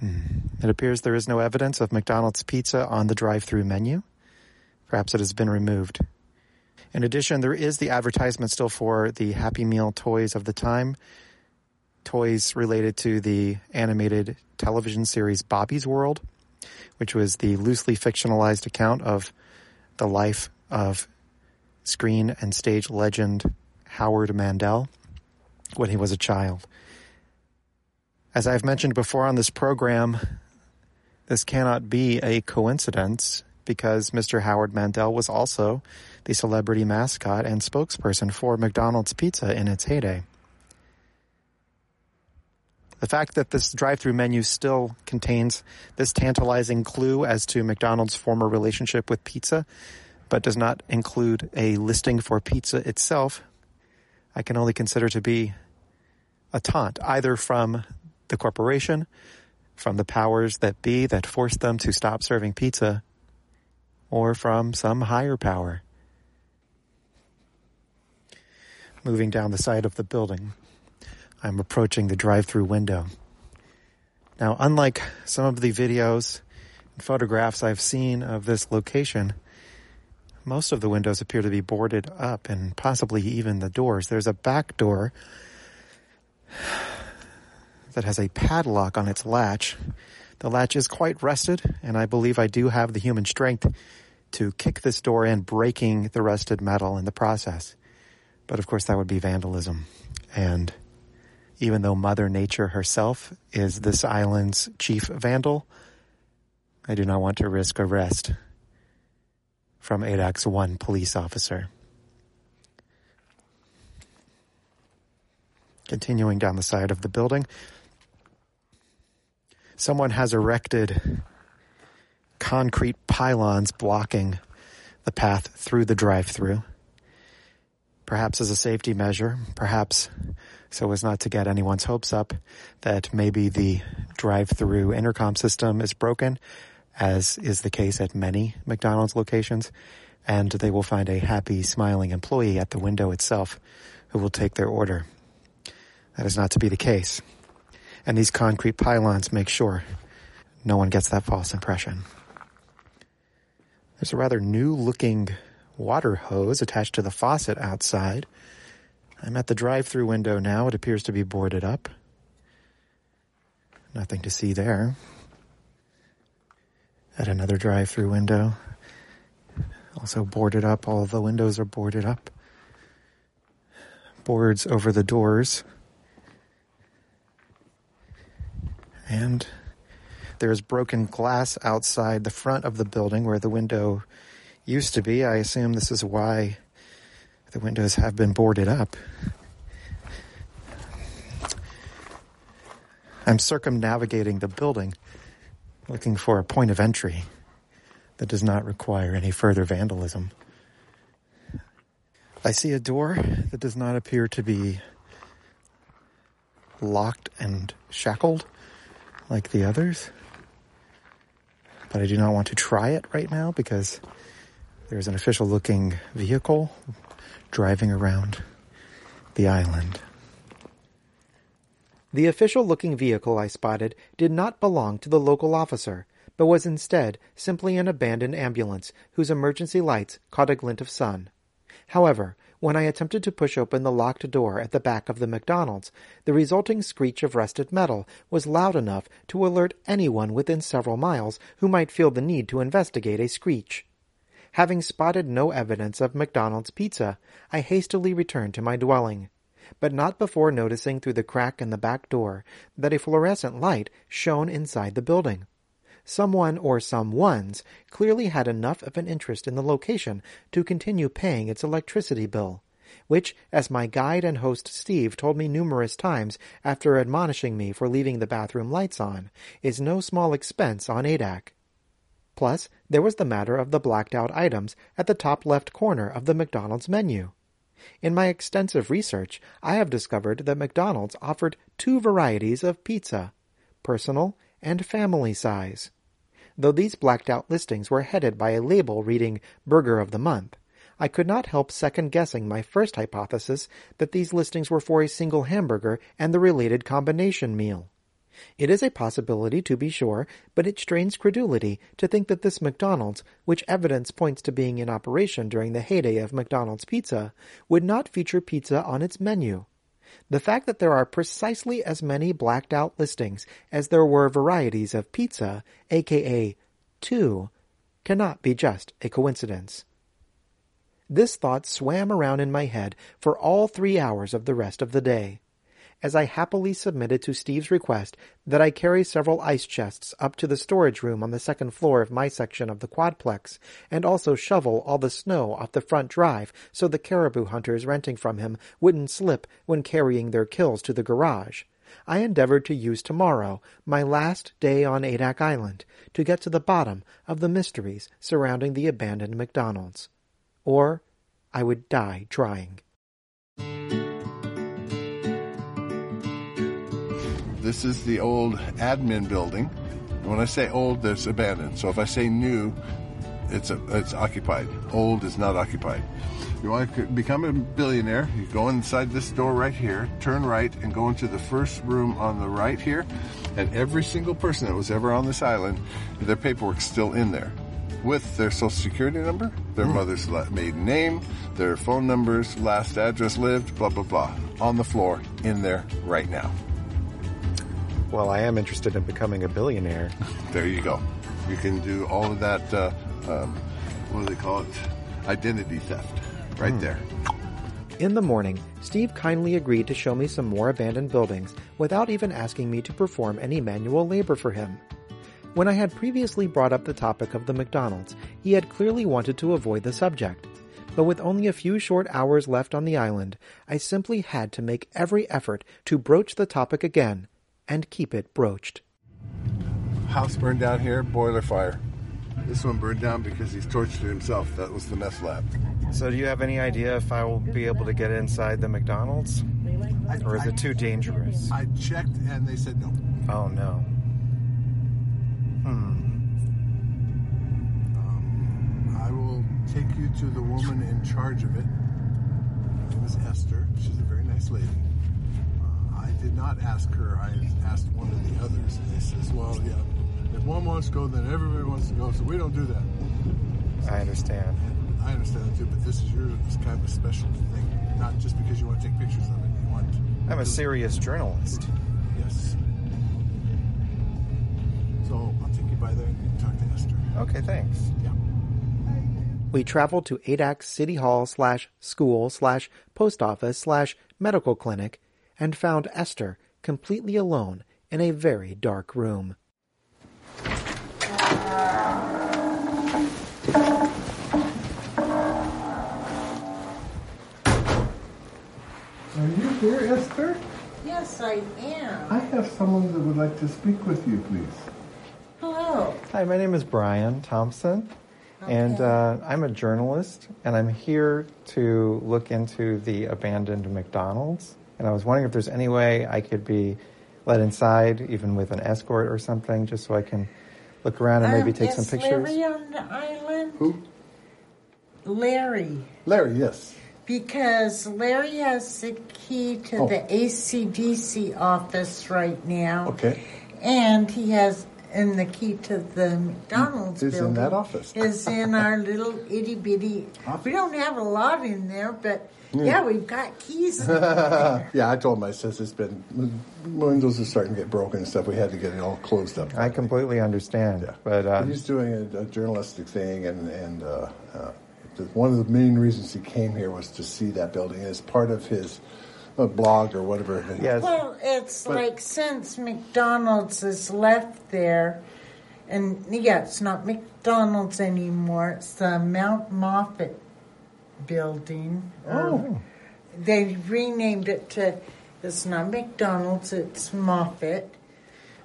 Hmm. It appears there is no evidence of McDonald's pizza on the drive through menu. Perhaps it has been removed. In addition, there is the advertisement still for the Happy Meal toys of the time, toys related to the animated television series Bobby's World, which was the loosely fictionalized account of the life of screen and stage legend Howard Mandel when he was a child. As I've mentioned before on this program, this cannot be a coincidence because Mr. Howard Mandel was also the celebrity mascot and spokesperson for McDonald's Pizza in its heyday. The fact that this drive through menu still contains this tantalizing clue as to McDonald's former relationship with pizza, but does not include a listing for pizza itself, I can only consider to be a taunt, either from the corporation, from the powers that be that forced them to stop serving pizza, or from some higher power. Moving down the side of the building, I'm approaching the drive through window. Now, unlike some of the videos and photographs I've seen of this location, most of the windows appear to be boarded up and possibly even the doors. There's a back door that has a padlock on its latch. The latch is quite rusted, and I believe I do have the human strength to kick this door in, breaking the rusted metal in the process. But of course, that would be vandalism. And even though Mother Nature herself is this island's chief vandal, I do not want to risk arrest from Adak's one police officer. Continuing down the side of the building, someone has erected concrete pylons blocking the path through the drive through. Perhaps as a safety measure, perhaps so as not to get anyone's hopes up that maybe the drive through intercom system is broken, as is the case at many McDonald's locations, and they will find a happy, smiling employee at the window itself who will take their order. That is not to be the case. And these concrete pylons make sure no one gets that false impression. There's a rather new looking water hose attached to the faucet outside. I'm at the drive through window now. It appears to be boarded up. Nothing to see there. At another drive through window. Also boarded up. All of the windows are boarded up. Boards over the doors. And There's broken glass outside the front of the building where the window used to be. I assume this is why the windows have been boarded up. I'm circumnavigating the building, looking for a point of entry that does not require any further vandalism. I see a door that does not appear to be locked and shackled like the others. But I do not want to try it right now because there's an official looking vehicle driving around the island. The official looking vehicle I spotted did not belong to the local officer, but was instead simply an abandoned ambulance whose emergency lights caught a glint of sun. However, when I attempted to push open the locked door at the back of the McDonald's, the resulting screech of rusted metal was loud enough to alert anyone within several miles who might feel the need to investigate a screech. Having spotted no evidence of McDonald's pizza, I hastily returned to my dwelling, but not before noticing through the crack in the back door that a fluorescent light shone inside the building. Someone or someones clearly had enough of an interest in the location to continue paying its electricity bill, which, as my guide and host Steve told me numerous times after admonishing me for leaving the bathroom lights on, is no small expense on Adak. Plus, there was the matter of the blacked out items at the top left corner of the McDonald's menu. In my extensive research, I have discovered that McDonald's offered two varieties of pizza personal and family size. Though these blacked out listings were headed by a label reading Burger of the Month, I could not help second guessing my first hypothesis that these listings were for a single hamburger and the related combination meal. It is a possibility, to be sure, but it strains credulity to think that this McDonald's, which evidence points to being in operation during the heyday of McDonald's pizza, would not feature pizza on its menu. The fact that there are precisely as many blacked out listings as there were varieties of pizza, aka two, cannot be just a coincidence. This thought swam around in my head for all three hours of the rest of the day as I happily submitted to Steve's request that I carry several ice chests up to the storage room on the second floor of my section of the quadplex, and also shovel all the snow off the front drive so the caribou hunters renting from him wouldn't slip when carrying their kills to the garage. I endeavored to use tomorrow, my last day on Adak Island, to get to the bottom of the mysteries surrounding the abandoned McDonald's. Or I would die trying. This is the old admin building. When I say old, that's abandoned. So if I say new, it's a, it's occupied. Old is not occupied. You want to become a billionaire? You go inside this door right here, turn right, and go into the first room on the right here. And every single person that was ever on this island, their paperwork's still in there, with their social security number, their hmm. mother's maiden name, their phone numbers, last address lived, blah blah blah, on the floor in there right now. Well, I am interested in becoming a billionaire. There you go. You can do all of that. Uh, um, what do they call it? Identity theft, right Hmm. there. In the morning, Steve kindly agreed to show me some more abandoned buildings without even asking me to perform any manual labor for him. When I had previously brought up the topic of the McDonald's, he had clearly wanted to avoid the subject. But with only a few short hours left on the island, I simply had to make every effort to broach the topic again and keep it broached. House burned down here, boiler fire. This one burned down because he's tortured himself. That was the meth lab. So, do you have any idea if I will be able to get inside the McDonald's? Or is it too dangerous? I checked and they said no. Oh no. Hmm. I will take you to the woman in charge of it. Her name is Esther. She's a very nice lady. I did not ask her. I asked one of the others, and they says, "Well, yeah, if one wants to go, then everybody wants to go. So we don't do that." I understand. I understand that too, but this is your this kind of a special thing. Not just because you want to take pictures of it. You want. I'm a serious journalist. Yes. So I'll take you by there and you can talk to Esther. Okay, thanks. Yeah. We traveled to Adak City Hall slash school slash post office slash medical clinic and found Esther completely alone in a very dark room. Are you here, Esther? Yes, I am. I have someone that would like to speak with you, please. Hello. Hi, my name is Brian Thompson, okay. and uh, I'm a journalist, and I'm here to look into the abandoned McDonald's and I was wondering if there's any way I could be let inside, even with an escort or something, just so I can look around and maybe Um, take some pictures. Larry on the island? Who? Larry. Larry, yes. Because Larry has the key to Oh. the ACDC office right now. Okay. And he has, and the key to the McDonald's Is in building. that office. Is in our little itty bitty. We don't have a lot in there, but yeah, we've got keys. yeah, I told my I says it's been, windows are starting to get broken and stuff. We had to get it all closed up. I completely understand, but uh, He's doing a, a journalistic thing, and, and uh, uh, one of the main reasons he came here was to see that building as part of his uh, blog or whatever. Yes. Well, it's But- like since McDonald's is left there, and yeah, it's not McDonald's anymore. It's the Mount Moffett building. Oh. They renamed it to. It's not McDonald's. It's Moffett.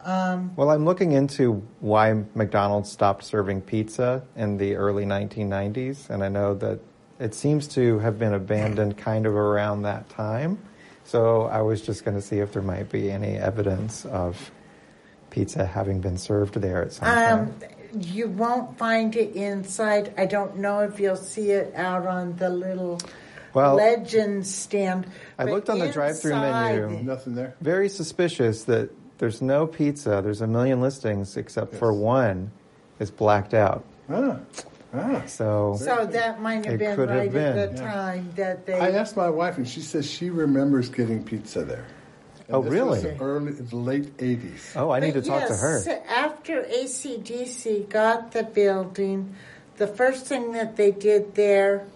Um, Well, I'm looking into why McDonald's stopped serving pizza in the early 1990s, and I know that it seems to have been abandoned kind of around that time. So I was just going to see if there might be any evidence of pizza having been served there at some um, point. You won't find it inside. I don't know if you'll see it out on the little Well, legend stand. I looked on the drive-through menu. Nothing there. Very suspicious that there's no pizza. There's a million listings except for one is blacked out. Ah, ah. So, So that might have been could have right at been. the time that they. I asked my wife, and she says she remembers getting pizza there. And Oh, this really? Was the early, the late '80s. oh, I need to But talk to yes, her. After ACDC got the building, the first thing that they did there,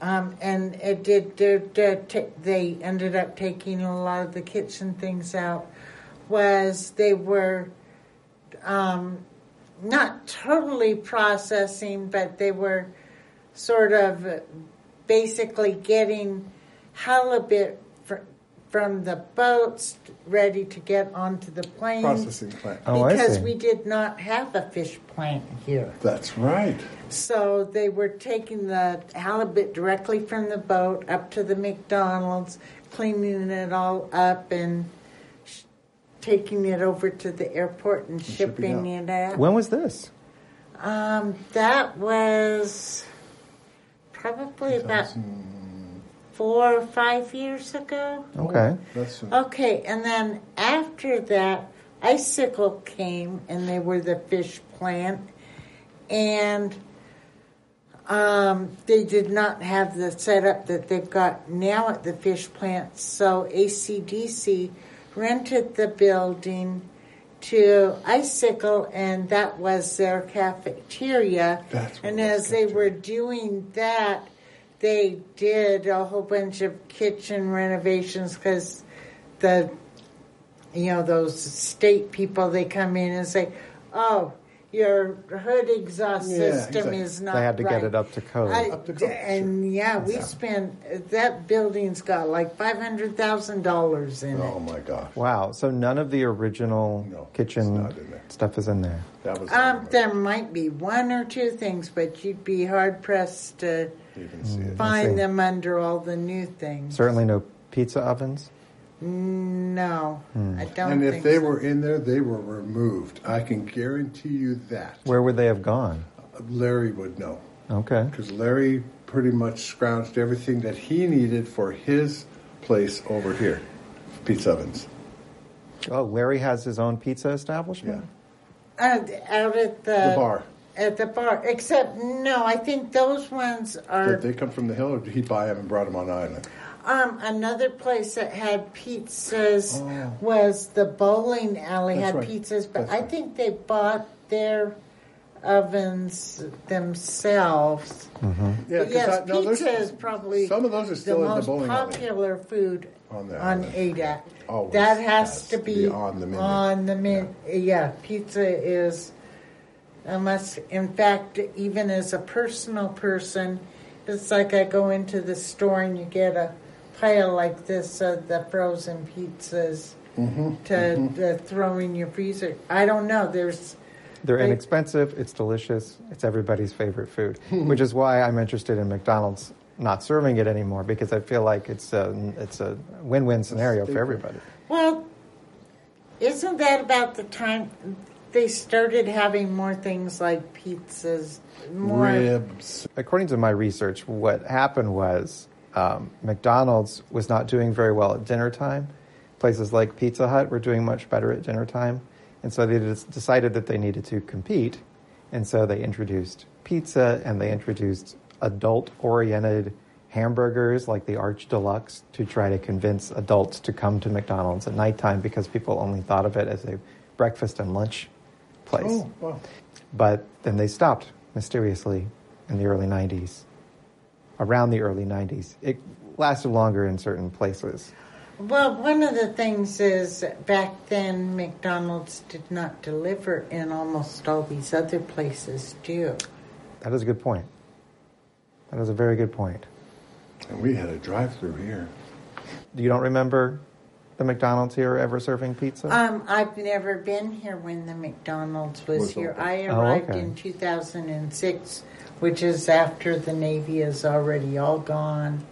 um, and it did, did, did ta- they ended up taking a lot of the kitchen things out, was they were um, not totally processing, but they were sort of basically getting halibut fr- from the boats ready to get onto the plane. Processing plant. Oh, I because see. we did not have a fish plant here. That's right. So they were taking the halibut directly from the boat up to the McDonald's, cleaning it all up and sh- taking it over to the airport and shipping shipping it out. When was this? Um, that was probably about 2000 four or five years ago. Okay. That's Okay, and then after that, Icicle came and they were the fish plant, and um, they did not have the setup that they've got now at the fish plant. So ACDC rented the building to Icicle, and that was their cafeteria. That's and it was, as they were doing that, they did a whole bunch of kitchen renovations because the you know those state people they come in and say oh your hood exhaust Yeah, system exactly. is not They had to get it up to code. I- Up to code, and yeah we spent that building's got like five hundred thousand dollars in oh it Oh my gosh. Wow. So none of the original No, kitchen not in there. stuff is in there. That was um, there might be one or two things but you'd be hard pressed to you can see it. find them under all the new things Certainly no pizza ovens. no I don't And if think they so. were in there, they were removed. I can guarantee you that. Where would they have gone? Larry would know. Okay. Because Larry pretty much scrounged everything that he needed for his place over here, Pizza Ovens. Oh, Larry has his own pizza establishment? Yeah, Uh, out at the, The bar. At the bar, except no, I think those ones are Did they come from the hill, or did he buy them and brought them on island? um, another place that had pizzas Oh. was the bowling alley That's had right. pizzas, but That's I right. think they bought their ovens themselves. Yeah, yes, I- no, there's- pizza is probably some of those are still the in the most bowling alley. popular food On the on island. Adak. Always that has, has to to be, be on the menu. On the menu, yeah. Pizza is must. In fact, even as a personal person, it's like I go into the store and you get a pile like this of the frozen pizzas Mhm, to mhm. to throw in your freezer. I don't know. There's They're they- inexpensive. It's delicious. It's everybody's favorite food, which is why I'm interested in McDonald's not serving it anymore because I feel like it's a it's a win-win scenario for everybody. Well, isn't that about the time they started having more things like pizzas, more Ribs. According to my research, what happened was um, McDonald's was not doing very well at dinner time. Places like Pizza Hut were doing much better at dinner time. And so they decided that they needed to compete. And so they introduced pizza and they introduced adult oriented hamburgers like the Arch Deluxe to try to convince adults to come to McDonald's at nighttime because people only thought of it as a breakfast and lunch place. Oh, wow. But then they stopped mysteriously in the early 90s. Around the early 90s. It lasted longer in certain places. Well, one of the things is back then McDonald's did not deliver, and almost all these other places do. That is a good point. That is a very good point. And we had a drive-through here. You don't remember the McDonald's here ever serving pizza? Um, I've never been here when the McDonald's was, Was here. open. I Oh, arrived okay. in 2006, which is after the Navy is already all gone.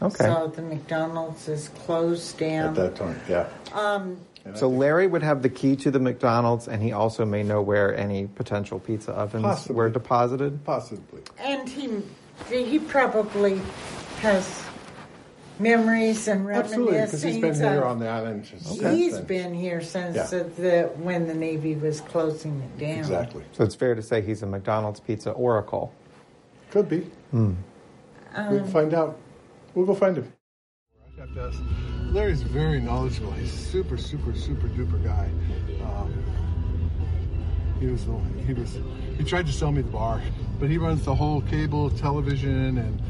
Okay. So the McDonald's is closed down. At that time, yeah. Um, So Larry would have the key to the McDonald's, and he also may know where any potential pizza ovens Possibly. were deposited. Possibly. and he he probably has memories and Absolutely, because he's been here on the island since He's then. been here since Yeah. the, the when the Navy was closing it down. Exactly. So it's fair to say he's a McDonald's pizza oracle. Could be. Hmm. Um, we'll find out. We'll go find him. I have to ask. Larry's very knowledgeable. He's super, super, super duper guy. Um, he was the he was he tried to sell me the bar, but he runs the whole cable, television, and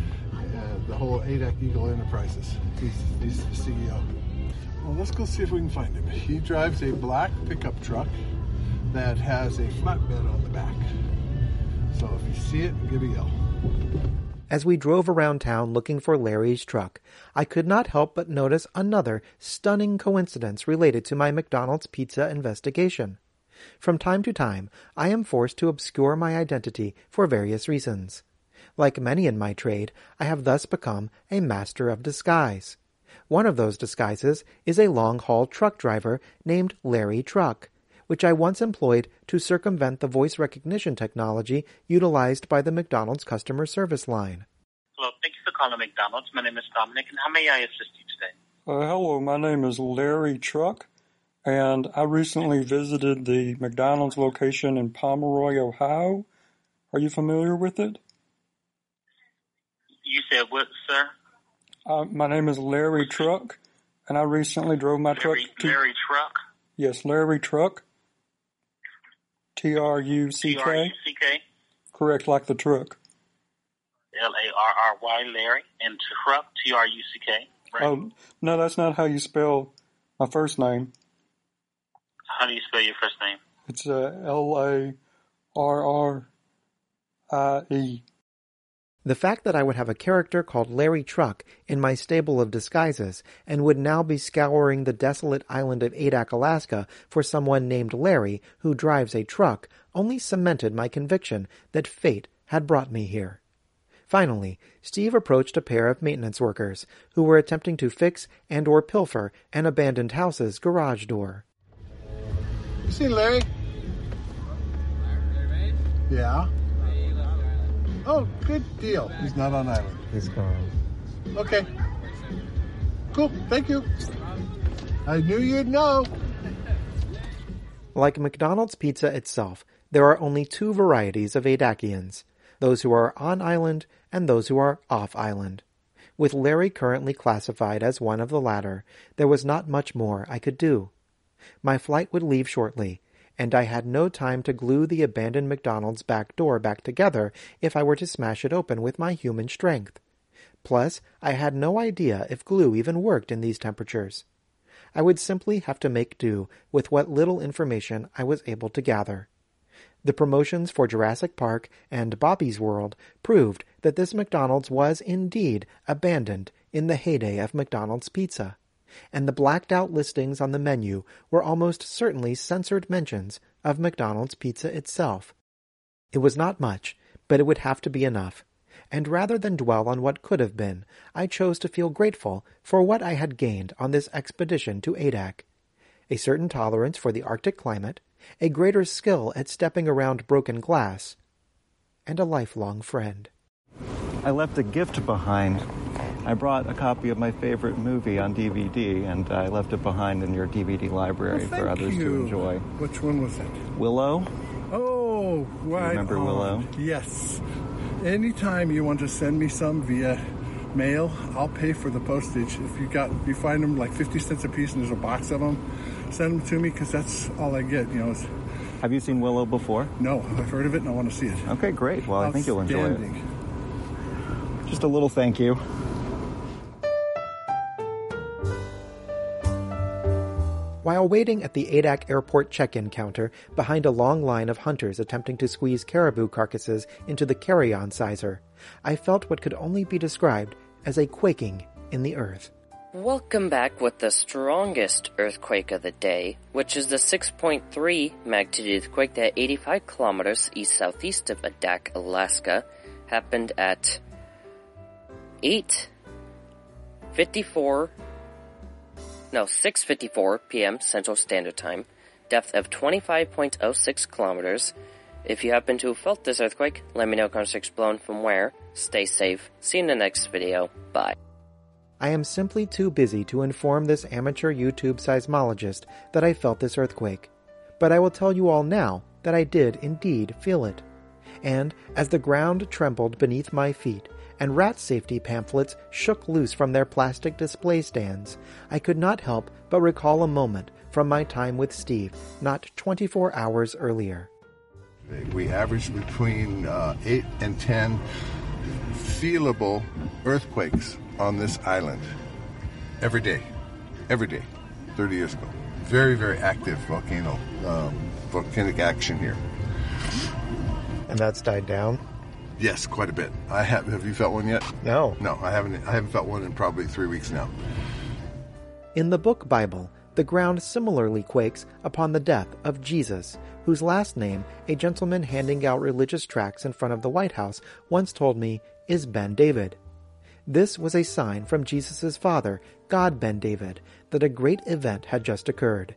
the whole Adak Eagle Enterprises. He's, he's the CEO. Well, let's go see if we can find him. He drives a black pickup truck that has a flatbed on the back. So if you see it, give a yell. As we drove around town looking for Larry's truck, I could not help but notice another stunning coincidence related to my McDonald's pizza investigation. From time to time, I am forced to obscure my identity for various reasons. Like many in my trade, I have thus become a master of disguise. One of those disguises is a long haul truck driver named Larry Truck, which I once employed to circumvent the voice recognition technology utilized by the McDonald's customer service line. Hello, thank you for calling McDonald's. My name is Dominic, and how may I assist you today? Uh, hello, my name is Larry Truck, and I recently visited the McDonald's location in Pomeroy, Ohio. Are you familiar with it? You said what, sir? Uh, my name is Larry Truck, and I recently drove my truck Larry, to. Larry Truck? Yes, Larry Truck. T R U C K. T-R-U-C-K? Correct, like the truck. L-A-R-R-Y, Larry, and Truck, T-R-U-C-K. Right. Oh, no, that's not how you spell my first name. How do you spell your first name? It's uh, L A R R I E. The fact that I would have a character called Larry Truck in my stable of disguises and would now be scouring the desolate island of Adak, Alaska for someone named Larry who drives a truck only cemented my conviction that fate had brought me here. Finally, Steve approached a pair of maintenance workers who were attempting to fix and or pilfer an abandoned house's garage door. You seen Larry? Yeah. Oh, good deal. He's not on island. He's gone. Okay. Cool. Thank you. I knew you'd know. Like McDonald's pizza itself, there are only two varieties of Adakians those who are on island and those who are off island. With Larry currently classified as one of the latter, there was not much more I could do. My flight would leave shortly, and I had no time to glue the abandoned McDonald's back door back together if I were to smash it open with my human strength. Plus, I had no idea if glue even worked in these temperatures. I would simply have to make do with what little information I was able to gather. The promotions for Jurassic Park and Bobby's World proved that this McDonald's was indeed abandoned in the heyday of McDonald's pizza, and the blacked out listings on the menu were almost certainly censored mentions of McDonald's pizza itself. It was not much, but it would have to be enough, and rather than dwell on what could have been, I chose to feel grateful for what I had gained on this expedition to Adak. A certain tolerance for the Arctic climate, a greater skill at stepping around broken glass, and a lifelong friend. I left a gift behind. I brought a copy of my favorite movie on DVD, and I left it behind in your DVD library Well, for others to you. enjoy. Which one was it? Willow? Oh, right. remember on. Willow? Yes. Anytime you want to send me some via mail, I'll pay for the postage. If you got, if you find them like fifty cents a piece, and there's a box of them, send them to me because that's all I get. You know. Have you seen Willow before? no, I've heard of it and I want to see it. Okay, great. Well, I think you'll enjoy it. Just a little thank you. While waiting at the Adak airport check-in counter behind a long line of hunters attempting to squeeze caribou carcasses into the carry-on sizer, I felt what could only be described as a quaking in the earth. Welcome back with the strongest earthquake of the day, which is the 6.3 magnitude earthquake that 85 kilometers east southeast of Adak, Alaska, happened at 8:54 no 6:54 p.m. Central Standard Time, depth of 25.06 kilometers. If you happen to have felt this earthquake, let me know context blown from where. Stay safe. See you in the next video. Bye. I am simply too busy to inform this amateur YouTube seismologist that I felt this earthquake. But I will tell you all now that I did indeed feel it. And as the ground trembled beneath my feet and rat safety pamphlets shook loose from their plastic display stands, I could not help but recall a moment from my time with Steve not 24 hours earlier. We averaged between uh, eight and ten feelable earthquakes on this island every day, every day, 30 years ago. Very, very active volcano, um, volcanic action here. And that's died down? Yes, quite a bit. I have. Have you felt one yet? No. No, I haven't. I haven't felt one in probably three weeks now. In the book Bible, the ground similarly quakes upon the death of Jesus, whose last name a gentleman handing out religious tracts in front of the White House once told me is Ben David. This was a sign from Jesus' father, God Ben David, that a great event had just occurred.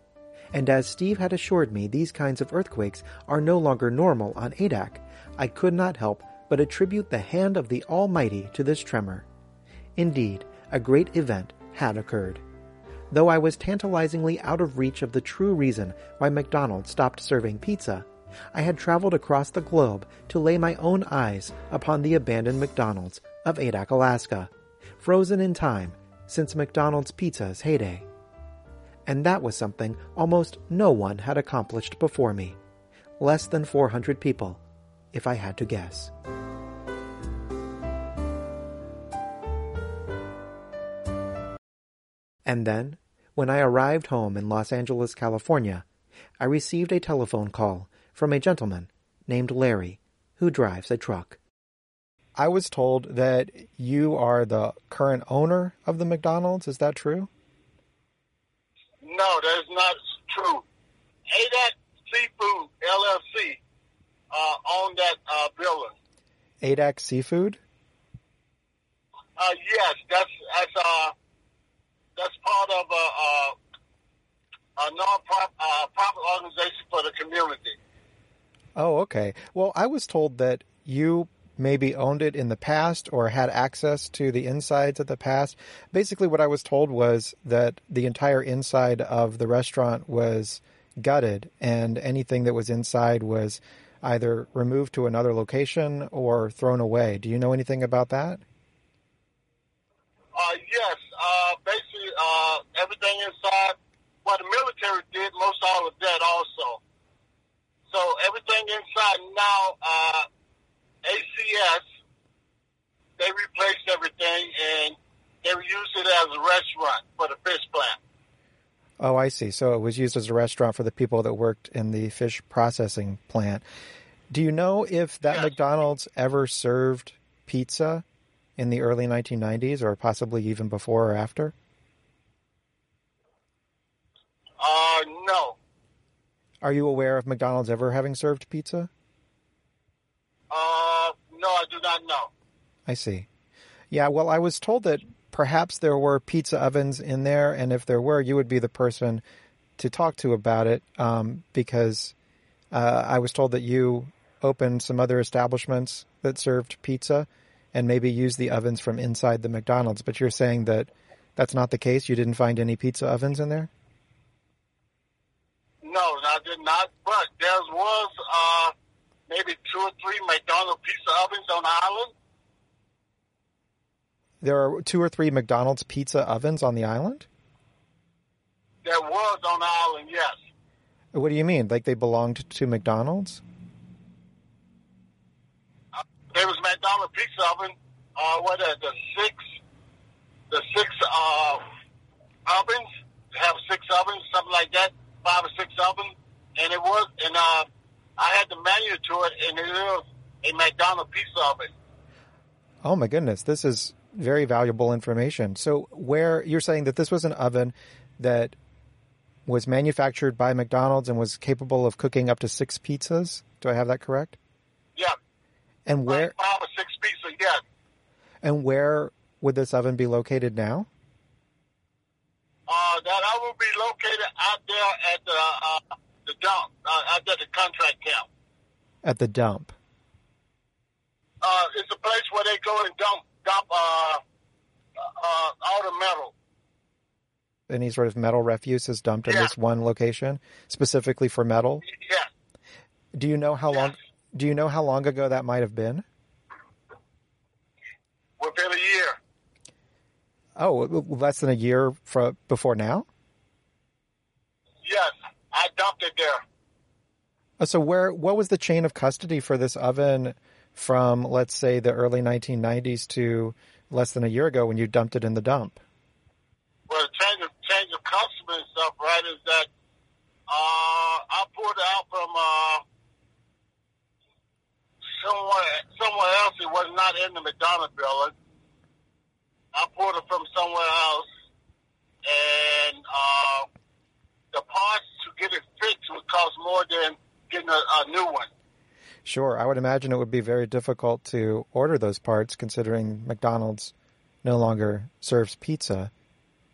And as Steve had assured me these kinds of earthquakes are no longer normal on Adak, I could not help but attribute the hand of the Almighty to this tremor. Indeed, a great event had occurred. Though I was tantalizingly out of reach of the true reason why McDonald's stopped serving pizza, I had traveled across the globe to lay my own eyes upon the abandoned McDonald's of Adak, Alaska, frozen in time since McDonald's pizza's heyday. And that was something almost no one had accomplished before me. Less than 400 people, if I had to guess. And then, when I arrived home in Los Angeles, California, I received a telephone call from a gentleman named Larry who drives a truck. I was told that you are the current owner of the McDonald's. Is that true? No, that is not true. Adak Seafood LLC uh, owned that uh, building. Adak Seafood? Uh, yes, that's that's uh, that's part of a, a, a non-profit uh, profit organization for the community. Oh, okay. Well, I was told that you maybe owned it in the past or had access to the insides of the past. Basically, what I was told was that the entire inside of the restaurant was gutted and anything that was inside was either removed to another location or thrown away. Do you know anything about that? Uh, yes, uh, basically uh, everything inside. What the military did, most all of that also. So everything inside now, uh, ACS, they replaced everything and they used it as a restaurant for the fish plant. Oh, I see. So it was used as a restaurant for the people that worked in the fish processing plant. Do you know if that McDonald's ever served pizza in the early 1990s or possibly even before or after? Uh, no. Are you aware of McDonald's ever having served pizza? Uh, no, I do not know. I see. Yeah, well, I was told that perhaps there were pizza ovens in there, and if there were, you would be the person to talk to about it um, because uh, I was told that you opened some other establishments that served pizza and maybe used the ovens from inside the McDonald's. But you're saying that that's not the case? You didn't find any pizza ovens in there? No, I did not. But there was uh, maybe two or three McDonald's pizza ovens on the island. There are two or three McDonald's pizza ovens on the island? There was on the island, yes. What do you mean? Like they belonged to McDonald's? There was McDonald's pizza oven. Uh, what are the six? The six uh, ovens have six ovens, something like that, five or six ovens, and it was, and uh, I had the manual to it, and it was a McDonald's pizza oven. Oh my goodness, this is very valuable information. So, where you're saying that this was an oven that was manufactured by McDonald's and was capable of cooking up to six pizzas? Do I have that correct? Yeah, And where five or six pizza, yes. and where would this oven be located now? Uh, that I will be located out there at the uh, the dump, uh, out there at the contract camp. At the dump. Uh, it's a place where they go and dump dump uh, uh, all the metal. Any sort of metal refuse is dumped in this one location specifically for metal. Yes. Do you know how long? Do you know how long ago that might have been? within a year. Oh, less than a year from before now. Yes, I dumped it there. Uh, So where what was the chain of custody for this oven from let's say the early 1990s to less than a year ago when you dumped it in the dump? Well, the change of change of customer and stuff, right? Is that uh, I pulled out from uh, somewhere somewhere else. It was not in the McDonald's building. I pulled it from somewhere else, and uh, the parts to get it fixed would cost more than getting a, a new one. Sure, I would imagine it would be very difficult to order those parts considering McDonald's no longer serves pizza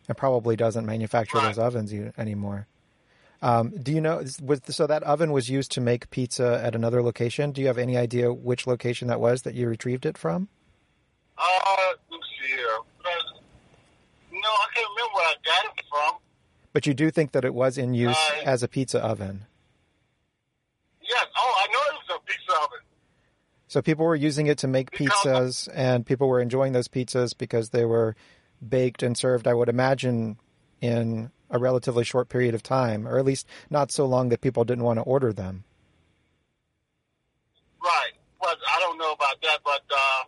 and probably doesn't manufacture those ovens anymore. Um, do you know? Was, so that oven was used to make pizza at another location. Do you have any idea which location that was that you retrieved it from? Uh, let's see here. No, I can't remember where I got it from. But you do think that it was in use Uh, as a pizza oven. Yes. Oh, I know it was a pizza oven. So people were using it to make pizzas, and people were enjoying those pizzas because they were baked and served. I would imagine in a relatively short period of time, or at least not so long that people didn't want to order them. Right. Well, I don't know about that, but uh,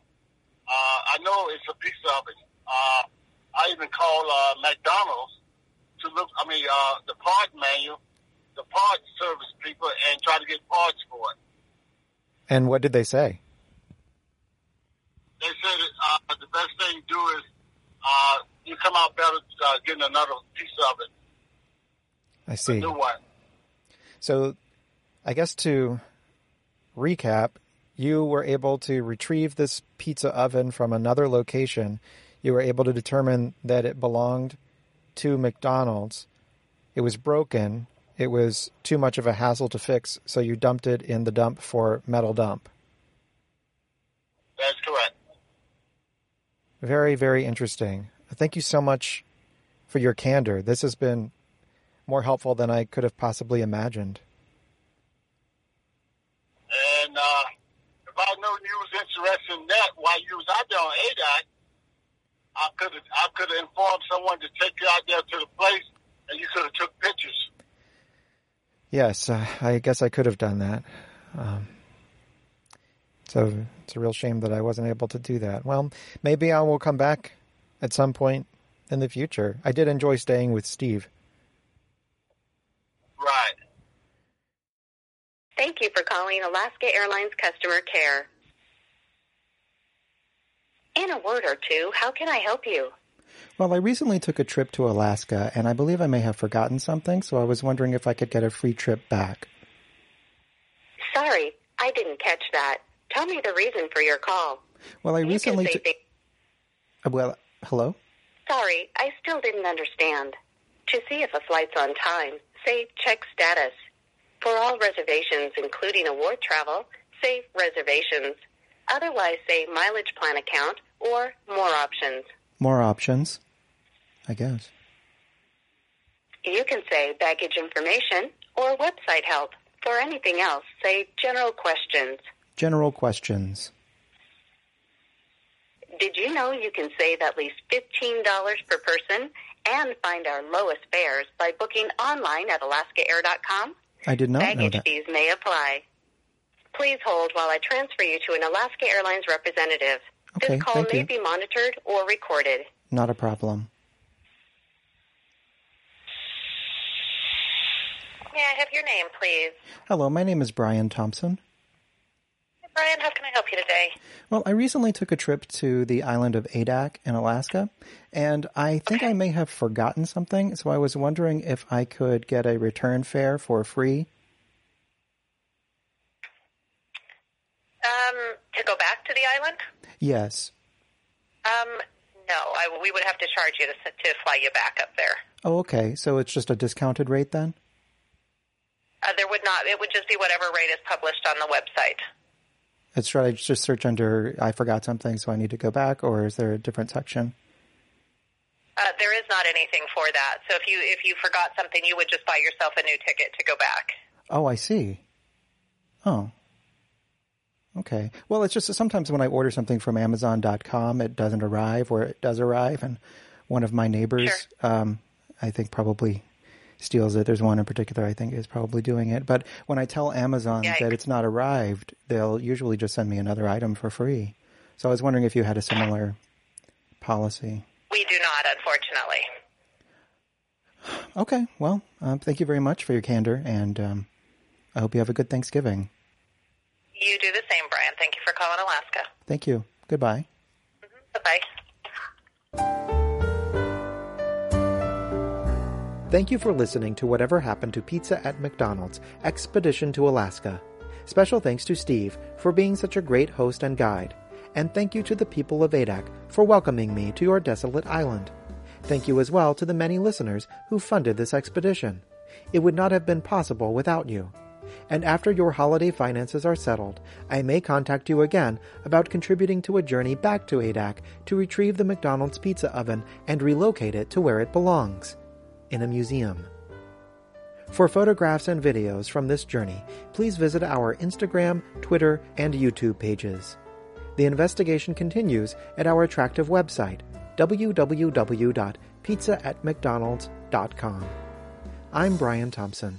uh, I know it's a pizza oven. Uh, I even called uh, McDonald's to look. I mean, uh, the part menu, the part service people, and try to get parts for it. And what did they say? They said uh, the best thing to do is uh, you come out better uh, getting another piece of it, I see. new one. So, I guess to recap, you were able to retrieve this pizza oven from another location. You were able to determine that it belonged to McDonald's. It was broken. It was too much of a hassle to fix, so you dumped it in the dump for metal dump. That's correct. Very, very interesting. Thank you so much for your candor. This has been more helpful than I could have possibly imagined. And uh, if I knew you was interested in that while you was out there on Adak, I could have I could have informed someone to take you out there to the place, and you could have took pictures. Yes, uh, I guess I could have done that. Um, so it's a real shame that I wasn't able to do that. Well, maybe I will come back at some point in the future. I did enjoy staying with Steve. Right. Thank you for calling Alaska Airlines customer care. In a word or two, how can I help you? Well, I recently took a trip to Alaska, and I believe I may have forgotten something, so I was wondering if I could get a free trip back. Sorry, I didn't catch that. Tell me the reason for your call. Well, I You recently can say took. thi- Uh, Well, hello? Sorry, I still didn't understand. To see if a flight's on time, say check status. For all reservations, including award travel, say reservations. Otherwise, say mileage plan account or more options. More options, I guess. You can say baggage information or website help. For anything else, say general questions. General questions. Did you know you can save at least $15 per person and find our lowest fares by booking online at alaskaair.com? I did not know Baggage that. fees may apply. Please hold while I transfer you to an Alaska Airlines representative. Okay, this call thank may you. be monitored or recorded. Not a problem. May I have your name, please? Hello, my name is Brian Thompson. Brian, how can I help you today? Well, I recently took a trip to the island of Adak in Alaska, and I think I may have forgotten something, so I was wondering if I could get a return fare for free. Um, to go back to the island? Yes. Um, no, I, we would have to charge you to, to fly you back up there. Oh, okay. So it's just a discounted rate then? Uh, there would not. It would just be whatever rate is published on the website. It's should I just search under I forgot something, so I need to go back, or is there a different section? Uh, there is not anything for that. So if you if you forgot something, you would just buy yourself a new ticket to go back. Oh, I see. Oh. Okay. Well, it's just sometimes when I order something from Amazon.com, it doesn't arrive, or it does arrive, and one of my neighbors, um, I think, probably steals it. There's one in particular I think is probably doing it. But when I tell Amazon that it's not arrived, they'll usually just send me another item for free. So I was wondering if you had a similar policy. We do not, unfortunately. Okay. Well, um, thank you very much for your candor, and um, I hope you have a good Thanksgiving. You do the same, Brian. Thank you for calling Alaska. Thank you. Goodbye. Bye bye. Thank you for listening to Whatever Happened to Pizza at McDonald's Expedition to Alaska. Special thanks to Steve for being such a great host and guide. And thank you to the people of Adak for welcoming me to your desolate island. Thank you as well to the many listeners who funded this expedition. It would not have been possible without you. And after your holiday finances are settled, I may contact you again about contributing to a journey back to Adak to retrieve the McDonald's pizza oven and relocate it to where it belongs in a museum. For photographs and videos from this journey, please visit our Instagram, Twitter, and YouTube pages. The investigation continues at our attractive website, www.pizzaatmcdonalds.com. I'm Brian Thompson.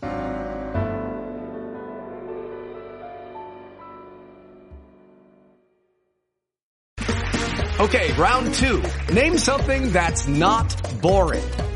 Okay, round two. Name something that's not boring.